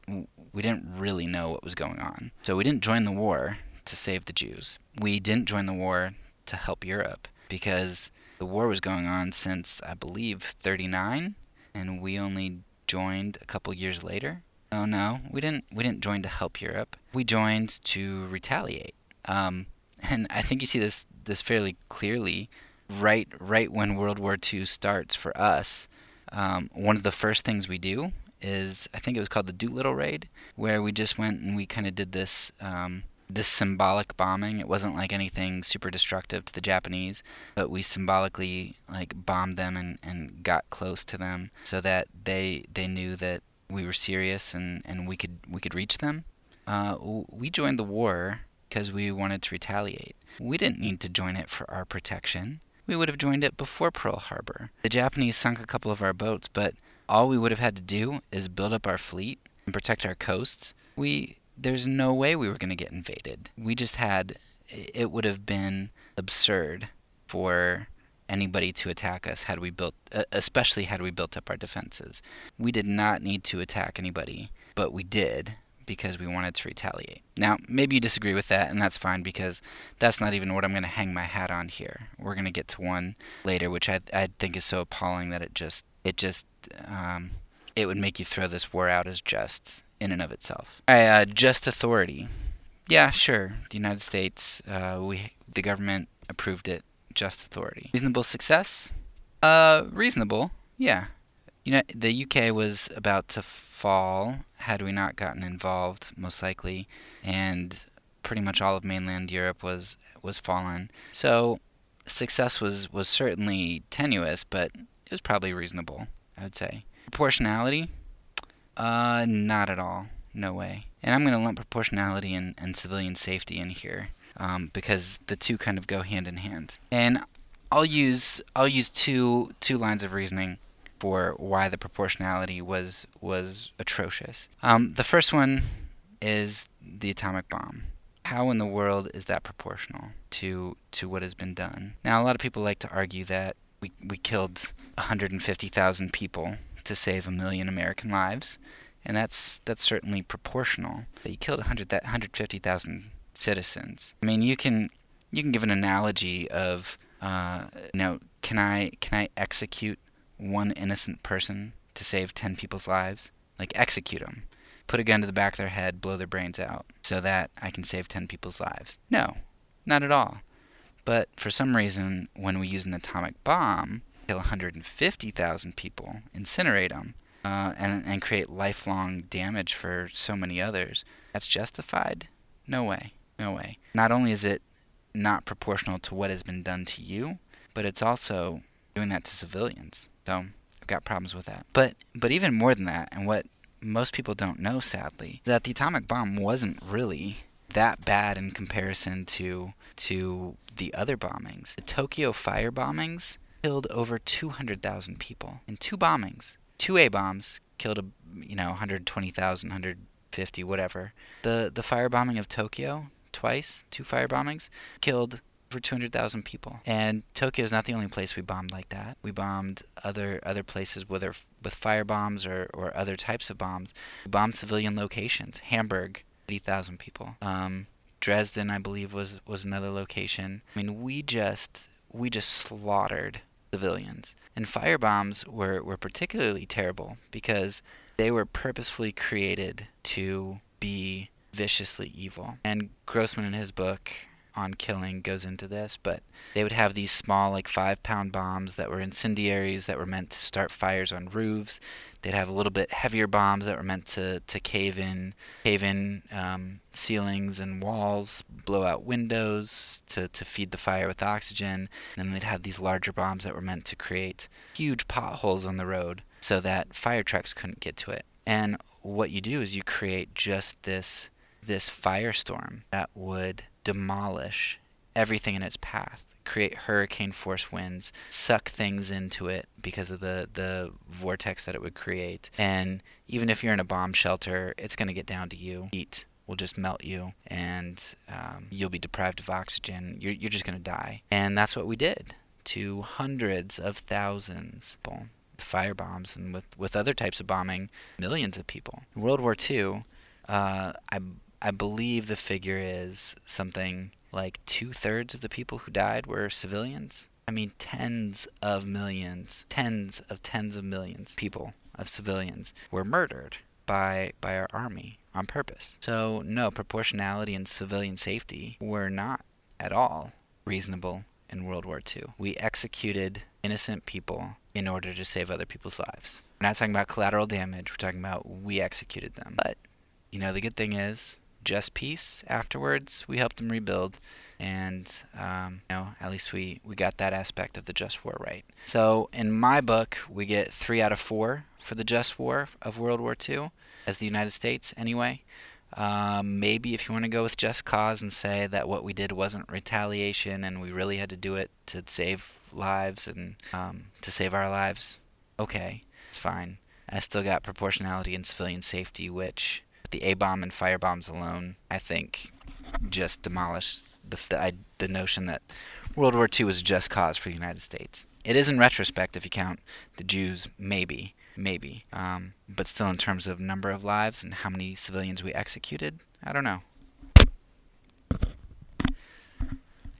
we didn't really know what was going on. So we didn't join the war to save the Jews. We didn't join the war to help Europe because the war was going on since I believe 39 and we only joined a couple years later. Oh no, we didn't we didn't join to help Europe. We joined to retaliate. Um, <laughs> and I think you see this this fairly clearly right right when World War II starts for us. Um, one of the first things we do is I think it was called the Doolittle Raid, where we just went and we kind of did this um, this symbolic bombing. It wasn't like anything super destructive to the Japanese, but we symbolically like bombed them and, and got close to them so that they they knew that we were serious and, and we could we could reach them. Uh, we joined the war because we wanted to retaliate. We didn't need to join it for our protection. We would have joined it before Pearl Harbor. The Japanese sunk a couple of our boats, but all we would have had to do is build up our fleet and protect our coasts. We there's no way we were going to get invaded. We just had it would have been absurd for anybody to attack us had we built especially had we built up our defenses. We did not need to attack anybody, but we did because we wanted to retaliate. Now, maybe you disagree with that, and that's fine because that's not even what I'm going to hang my hat on here. We're going to get to one later, which I I think is so appalling that it just it just um, it would make you throw this war out as just in and of itself. uh, just authority. Yeah, sure. The United States, uh, we the government approved it. Just authority. Reasonable success. Uh, reasonable. Yeah. You know, the UK was about to fall had we not gotten involved, most likely, and pretty much all of mainland Europe was was fallen. So success was was certainly tenuous, but it was probably reasonable. I would say proportionality. Uh, not at all. No way. And I'm going to lump proportionality and, and civilian safety in here um, because the two kind of go hand in hand. And I'll use I'll use two two lines of reasoning for why the proportionality was was atrocious. Um, the first one is the atomic bomb. How in the world is that proportional to to what has been done? Now, a lot of people like to argue that we we killed 150,000 people to save a million American lives, and that's that's certainly proportional. But you killed 100 that 150,000 citizens. I mean, you can you can give an analogy of uh, you know, can I can I execute one innocent person to save 10 people's lives? Like execute them. Put a gun to the back of their head, blow their brains out so that I can save 10 people's lives. No, not at all. But for some reason, when we use an atomic bomb, kill 150,000 people, incinerate them, uh, and, and create lifelong damage for so many others, that's justified? No way. No way. Not only is it not proportional to what has been done to you, but it's also doing that to civilians. So I've got problems with that. But but even more than that, and what most people don't know, sadly, that the atomic bomb wasn't really that bad in comparison to to the other bombings. The Tokyo fire bombings killed over 200,000 people in two bombings. Two A bombs killed a you know 120,000, 150, whatever. The the firebombing of Tokyo twice, two fire bombings, killed over 200,000 people. And Tokyo is not the only place we bombed like that. We bombed other other places, whether with fire bombs or, or other types of bombs. We bombed civilian locations. Hamburg, 80,000 people. Um, Dresden, I believe, was was another location. I mean, we just we just slaughtered civilians. And fire bombs were, were particularly terrible because they were purposefully created to be viciously evil. And Grossman in his book on killing goes into this, but they would have these small, like five pound bombs that were incendiaries that were meant to start fires on roofs. They'd have a little bit heavier bombs that were meant to, to cave in, cave in um, ceilings and walls, blow out windows to, to feed the fire with oxygen. And then they'd have these larger bombs that were meant to create huge potholes on the road so that fire trucks couldn't get to it. And what you do is you create just this this firestorm that would demolish everything in its path, create hurricane force winds, suck things into it because of the, the vortex that it would create. And even if you're in a bomb shelter, it's going to get down to you. Heat will just melt you, and um, you'll be deprived of oxygen. You're, you're just going to die. And that's what we did to hundreds of thousands of people. Fire bombs and with, with other types of bombing, millions of people. In World War II, uh, I I believe the figure is something like two thirds of the people who died were civilians. I mean, tens of millions, tens of tens of millions of people of civilians were murdered by by our army on purpose. So no, proportionality and civilian safety were not at all reasonable in World War II. We executed innocent people in order to save other people's lives. We're not talking about collateral damage. We're talking about we executed them. But you know, the good thing is just peace afterwards. We helped them rebuild, and um, you know, at least we we got that aspect of the just war right. So in my book, we get three out of four for the just war of World War II, as the United States anyway. Um, maybe if you want to go with just cause and say that what we did wasn't retaliation and we really had to do it to save lives and um, to save our lives, okay, it's fine. I still got proportionality and civilian safety, which the A bomb and fire bombs alone, I think, just demolished the, the, the notion that World War II was a just cause for the United States. It is in retrospect, if you count the Jews, maybe. maybe. Um, but still, in terms of number of lives and how many civilians we executed, I don't know.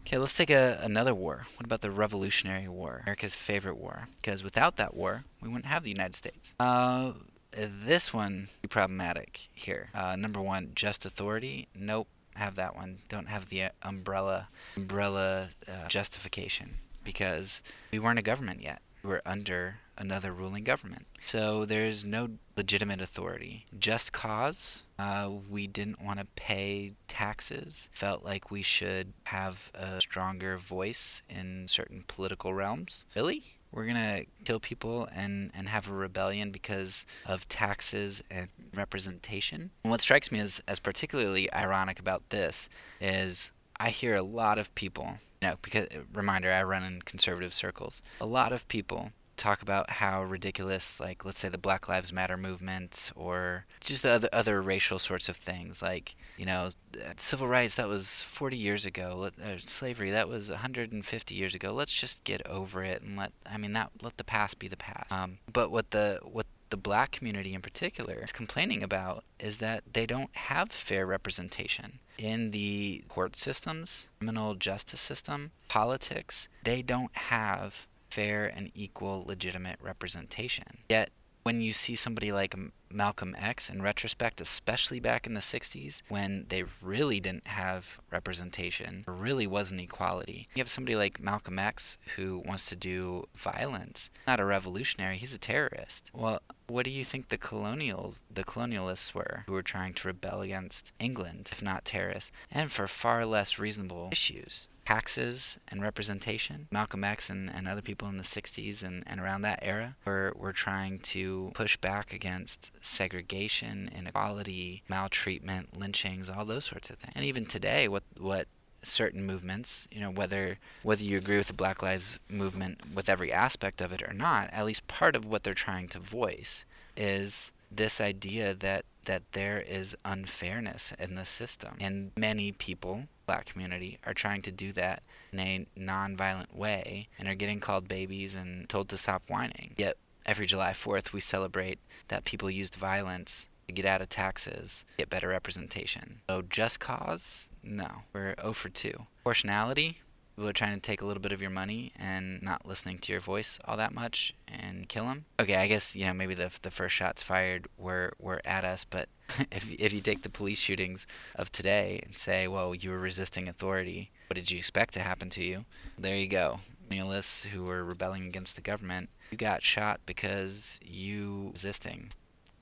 Okay, let's take a, another war. What about the Revolutionary War, America's favorite war? Because without that war, we wouldn't have the United States. Uh, this one problematic here. Uh, number one, just authority. Nope, have that one. Don't have the uh, umbrella umbrella uh, justification because we weren't a government yet. We were under another ruling government. So there's no legitimate authority. Just cause. Uh, we didn't want to pay taxes. Felt like we should have a stronger voice in certain political realms. Really? We're gonna kill people and, and have a rebellion because of taxes and representation. And what strikes me as, as particularly ironic about this is I hear a lot of people, you know, because reminder, I run in conservative circles. A lot of people talk about how ridiculous, like let's say the Black Lives Matter movement, or just the other other racial sorts of things, like you know, civil rights that was 40 years ago, uh, slavery that was 150 years ago. Let's just get over it and let I mean that let the past be the past. Um, but what the what the black community in particular is complaining about is that they don't have fair representation in the court systems, criminal justice system, politics. They don't have fair and equal legitimate representation. Yet, when you see somebody like Malcolm X in retrospect, especially back in the 60s, when they really didn't have representation, there really wasn't equality. You have somebody like Malcolm X who wants to do violence, not a revolutionary, he's a terrorist. Well, what do you think the colonials, the colonialists were who were trying to rebel against England, if not terrorists, and for far less reasonable issues? Taxes and representation. Malcolm X and, and other people in the 60s and, and around that era were, were trying to push back against segregation, inequality, maltreatment, lynchings, all those sorts of things. And even today, what, what certain movements, you know, whether whether you agree with the Black Lives movement with every aspect of it or not, at least part of what they're trying to voice is this idea that that there is unfairness in the system. And many people, black community, are trying to do that in a nonviolent way and are getting called babies and told to stop whining. Yet every July 4th we celebrate that people used violence to get out of taxes, get better representation. So just cause? No. We're 0 for 2. Proportionality? people are trying to take a little bit of your money and not listening to your voice all that much and kill them. Okay, I guess you know maybe the the first shots fired were were at us, but <laughs> if if you take the police shootings of today and say, well, you were resisting authority, what did you expect to happen to you? There you go. Colonialists who were rebelling against the government, you got shot because you resisting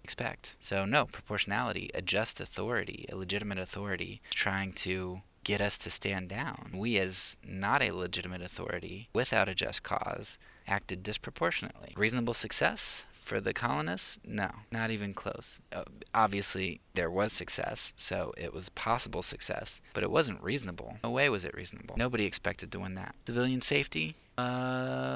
expect. So no proportionality, a just authority, a legitimate authority, trying to get us to stand down. We, as not a legitimate authority, without a just cause, acted disproportionately. Reasonable success for the colonists? No, not even close. Uh, obviously, there was success, so it was possible success, but it wasn't reasonable. No way was it reasonable. Nobody expected to win that. Civilian safety? Uh,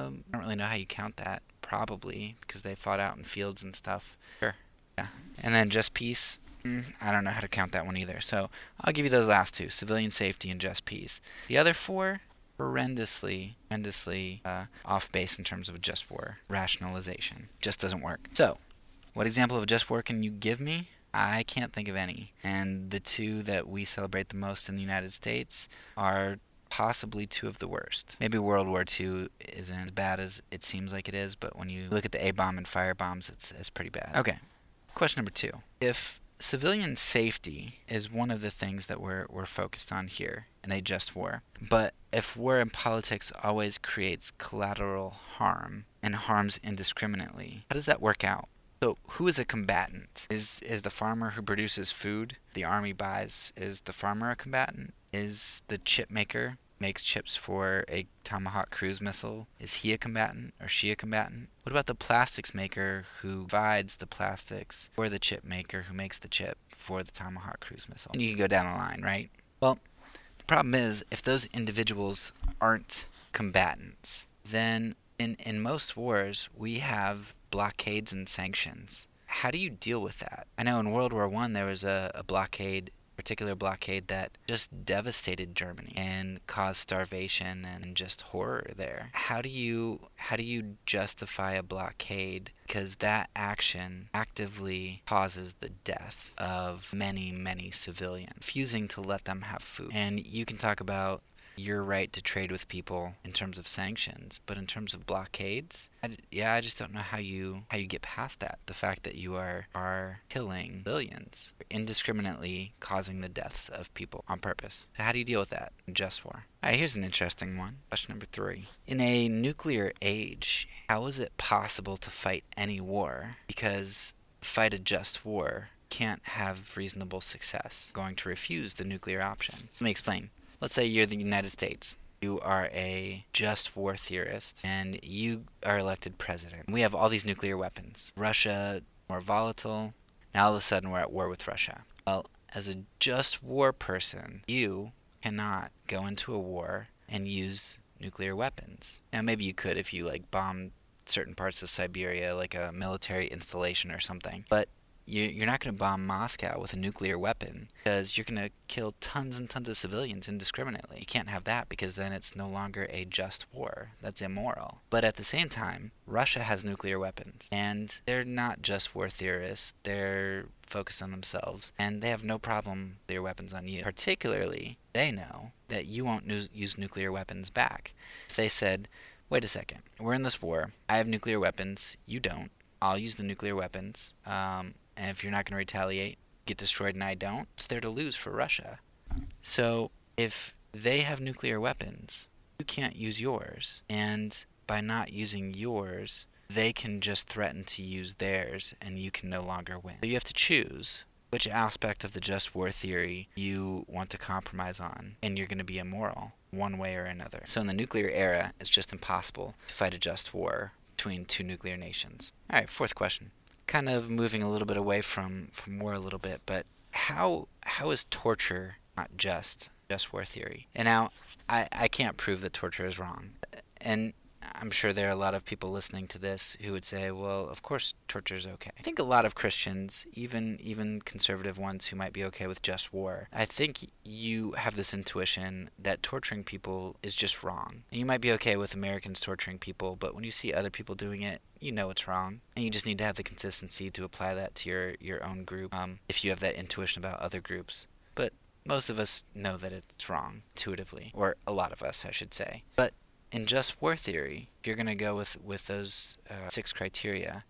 I don't really know how you count that. Probably, because they fought out in fields and stuff. Sure. Yeah. And then just peace? Mm, I don't know how to count that one either. So I'll give you those last two civilian safety and just peace. The other four, horrendously, horrendously uh, off base in terms of just war. Rationalization. Just doesn't work. So, what example of just war can you give me? I can't think of any. And the two that we celebrate the most in the United States are possibly two of the worst. Maybe World War II isn't as bad as it seems like it is, but when you look at the A bomb and fire bombs, it's, it's pretty bad. Okay. Question number two. If civilian safety is one of the things that we're, we're focused on here in a just war. But if war in politics always creates collateral harm and harms indiscriminately, how does that work out? So, who is a combatant? Is is the farmer who produces food the army buys? Is the farmer a combatant? Is the chip maker makes chips for a Tomahawk cruise missile, is he a combatant or she a combatant? What about the plastics maker who provides the plastics or the chip maker who makes the chip for the Tomahawk cruise missile? And you can go down the line, right? Well, problem is if those individuals aren't combatants, then in, in most wars we have blockades and sanctions. How do you deal with that? I know in World War One there was a, a blockade particular blockade that just devastated Germany and caused starvation and just horror there. How do you how do you justify a blockade because that action actively causes the death of many many civilians, refusing to let them have food. And you can talk about your right to trade with people in terms of sanctions, but in terms of blockades, I, yeah, I just don't know how you how you get past that. The fact that you are are killing billions, indiscriminately causing the deaths of people on purpose. So how do you deal with that just war? All right, here's an interesting one. Question number three. In a nuclear age, how is it possible to fight any war? Because fight a just war can't have reasonable success going to refuse the nuclear option. Let me explain. Let's say you're the United States. You are a just war theorist and you are elected president. We have all these nuclear weapons. Russia, more volatile. Now all of a sudden we're at war with Russia. Well, as a just war person, you cannot go into a war and use nuclear weapons. Now maybe you could if you like bombed certain parts of Siberia, like a military installation or something. But you're not going to bomb Moscow with a nuclear weapon because you're going to kill tons and tons of civilians indiscriminately. You can't have that because then it's no longer a just war. That's immoral. But at the same time, Russia has nuclear weapons, and they're not just war theorists. They're focused on themselves, and they have no problem their weapons on you. Particularly, they know that you won't use nuclear weapons back. They said, wait a second, we're in this war, I have nuclear weapons, you don't. I'll use the nuclear weapons. Um, and if you're not going to retaliate, get destroyed and I don't, it's there to lose for Russia. So if they have nuclear weapons, you can't use yours. And by not using yours, they can just threaten to use theirs and you can no longer win. So you have to choose which aspect of the just war theory you want to compromise on, and you're going to be immoral one way or another. So in the nuclear era, it's just impossible to fight a just war between two nuclear nations. All right, fourth question kind of moving a little bit away from from war a little bit, but how how is torture not just just war theory? And now I I can't prove that torture is wrong, and I'm sure there are a lot of people listening to this who would say, "Well, of course torture is okay." I think a lot of Christians, even even conservative ones who might be okay with just war, I think you have this intuition that torturing people is just wrong. And you might be okay with Americans torturing people, but when you see other people doing it, you know it's wrong, and you just need to have the consistency to apply that to your your own group. Um, if you have that intuition about other groups, but most of us know that it's wrong intuitively, or a lot of us, I should say. But in just war theory, if you're going to go with with those uh, six criteria,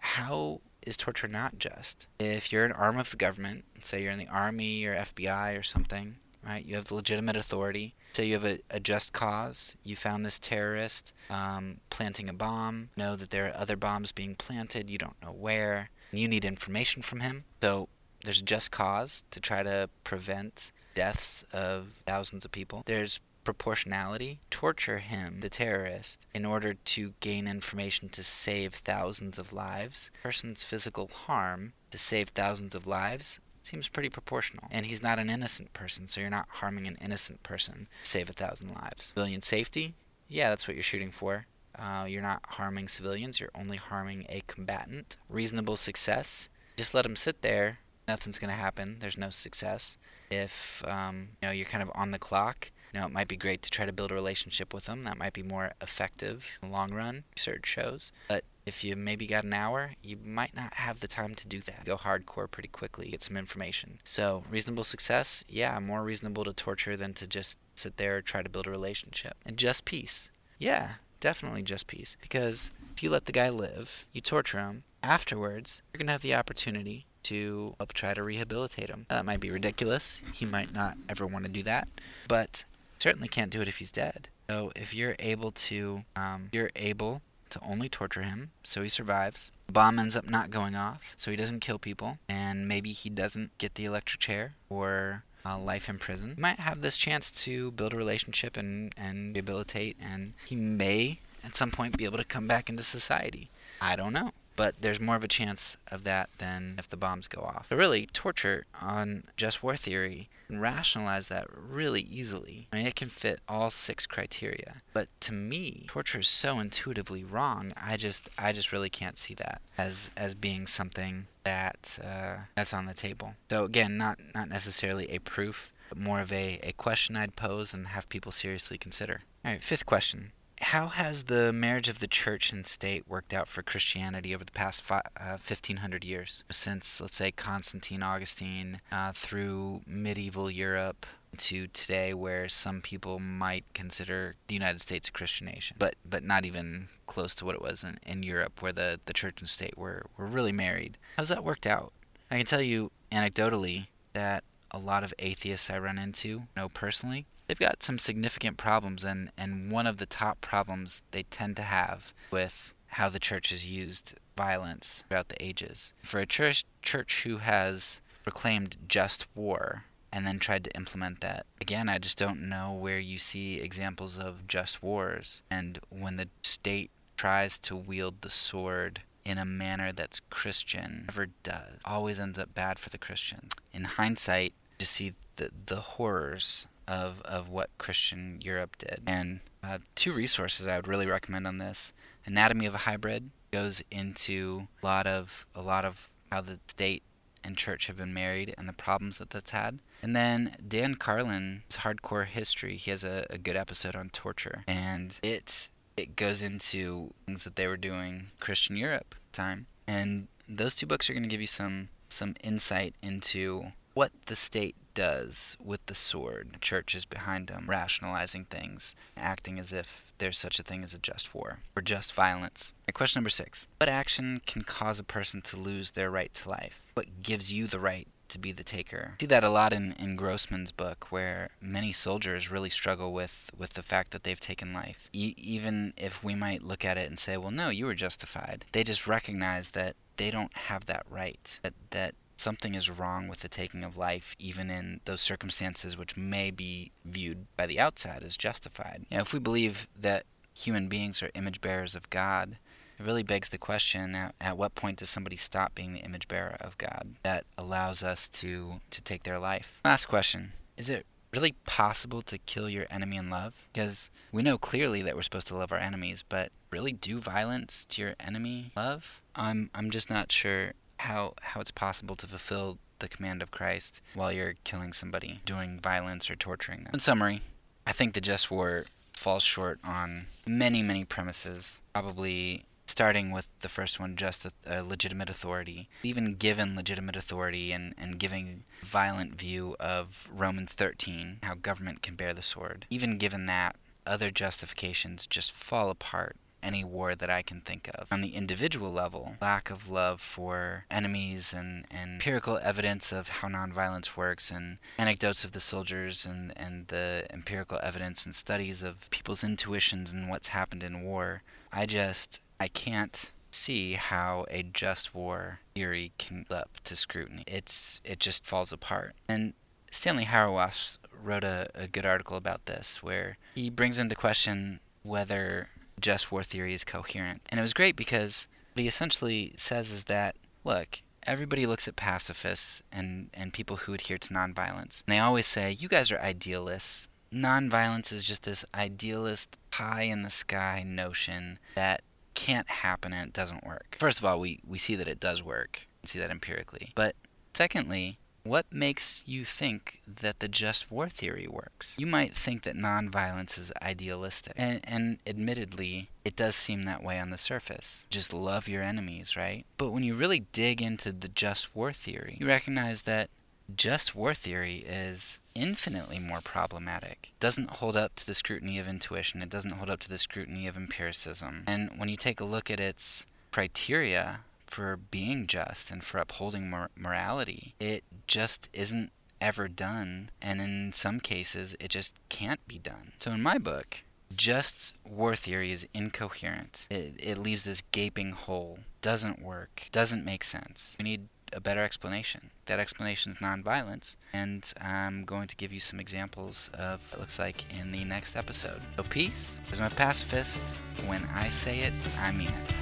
how is torture not just? If you're an arm of the government, say you're in the army or FBI or something, right? You have the legitimate authority. Say you have a, a just cause. You found this terrorist um, planting a bomb. Know that there are other bombs being planted. You don't know where. You need information from him. So there's a just cause to try to prevent deaths of thousands of people. There's proportionality, torture him, the terrorist, in order to gain information to save thousands of lives. person's physical harm to save thousands of lives seems pretty proportional. And he's not an innocent person, so you're not harming an innocent person to save a thousand lives. Civilian safety? Yeah, that's what you're shooting for. Uh, you're not harming civilians, you're only harming a combatant. Reasonable success? Just let him sit there. Nothing's going to happen. There's no success. If um, you know you're kind of on the clock, you know, it might be great to try to build a relationship with them. That might be more effective in the long run, research shows. But if you maybe got an hour, you might not have the time to do that. Go hardcore pretty quickly, get some information. So, reasonable success, yeah, more reasonable to torture than to just sit there try to build a relationship. And just peace, yeah, definitely just peace. Because if you let the guy live, you torture him, afterwards, you're going to have the opportunity to help try to rehabilitate him. That might be ridiculous. He might not ever want to do that. But certainly can't do it if he's dead. So if you're able to, um, you're able to only torture him so he survives. The bomb ends up not going off, so he doesn't kill people, and maybe he doesn't get the electric chair or uh, life in prison. He might have this chance to build a relationship and, and rehabilitate, and he may at some point be able to come back into society. I don't know but there's more of a chance of that than if the bombs go off. But really, torture on just war theory rationalize that really easily. I mean, it can fit all six criteria. But to me, torture is so intuitively wrong. I just, I just really can't see that as as being something that uh, that's on the table. So again, not not necessarily a proof, but more of a, a question I'd pose and have people seriously consider. All right, fifth question. How has the marriage of the church and state worked out for Christianity over the past fi- uh, 1500 years? Since, let's say, Constantine Augustine uh, through medieval Europe, to today where some people might consider the United States a Christian nation, but but not even close to what it was in, in Europe where the, the church and state were, were really married. How's that worked out? I can tell you anecdotally that a lot of atheists I run into know personally, they've got some significant problems and, and one of the top problems they tend to have with how the church has used violence throughout the ages. For a church church who has proclaimed just war and then tried to implement that. Again, I just don't know where you see examples of just wars. And when the state tries to wield the sword in a manner that's Christian, never does, always ends up bad for the Christian. In hindsight, to see the, the horrors of, of what Christian Europe did. And uh, two resources I would really recommend on this Anatomy of a Hybrid goes into a lot of a lot of how the state and church have been married and the problems that that's had. And then Dan Carlin's Hardcore History, he has a, a good episode on torture. And it's it goes into things that they were doing Christian Europe time. And those two books are going to give you some some insight into what the state does with the sword. The church is behind them, rationalizing things, acting as if there's such a thing as a just war or just violence. question number six What action can cause a person to lose their right to life? What gives you the right to be the taker. I see that a lot in, in Grossman's book, where many soldiers really struggle with, with the fact that they've taken life. E- even if we might look at it and say, well, no, you were justified, they just recognize that they don't have that right, that, that something is wrong with the taking of life, even in those circumstances which may be viewed by the outside as justified. You know, if we believe that human beings are image bearers of God, it really begs the question at, at, what point does somebody stop being the image bearer of God that allows us to, to take their life? Last question Is it really possible to kill your enemy in love? Because we know clearly that we're supposed to love our enemies, but really do violence to your enemy love? I'm, I'm just not sure how, how it's possible to fulfill the command of Christ while you're killing somebody, doing violence or torturing them. In summary, I think the just war falls short on many, many premises. Probably starting with the first one, just a, a, legitimate authority. Even given legitimate authority and, and giving violent view of Romans 13, how government can bear the sword, even given that, other justifications just fall apart any war that I can think of. On the individual level, lack of love for enemies and, and empirical evidence of how nonviolence works and anecdotes of the soldiers and, and the empirical evidence and studies of people's intuitions and what's happened in war. I just I can't see how a just war theory can up to scrutiny. It's it just falls apart. And Stanley Hauerwas wrote a, a good article about this where he brings into question whether just war theory is coherent. And it was great because what he essentially says is that look, everybody looks at pacifists and, and people who adhere to nonviolence. And they always say, You guys are idealists. Nonviolence is just this idealist high in the sky notion that can't happen and it doesn't work. First of all, we, we see that it does work. We see that empirically. But secondly, what makes you think that the just war theory works? You might think that nonviolence is idealistic. And, and admittedly, it does seem that way on the surface. Just love your enemies, right? But when you really dig into the just war theory, you recognize that just war theory is infinitely more problematic. It doesn't hold up to the scrutiny of intuition, it doesn't hold up to the scrutiny of empiricism. And when you take a look at its criteria for being just and for upholding mor- morality, it just isn't ever done, and in some cases, it just can't be done. So, in my book, just war theory is incoherent. It, it leaves this gaping hole, doesn't work, doesn't make sense. We need a better explanation. That explanation is nonviolence, and I'm going to give you some examples of what it looks like in the next episode. So, peace, as I'm a pacifist, when I say it, I mean it.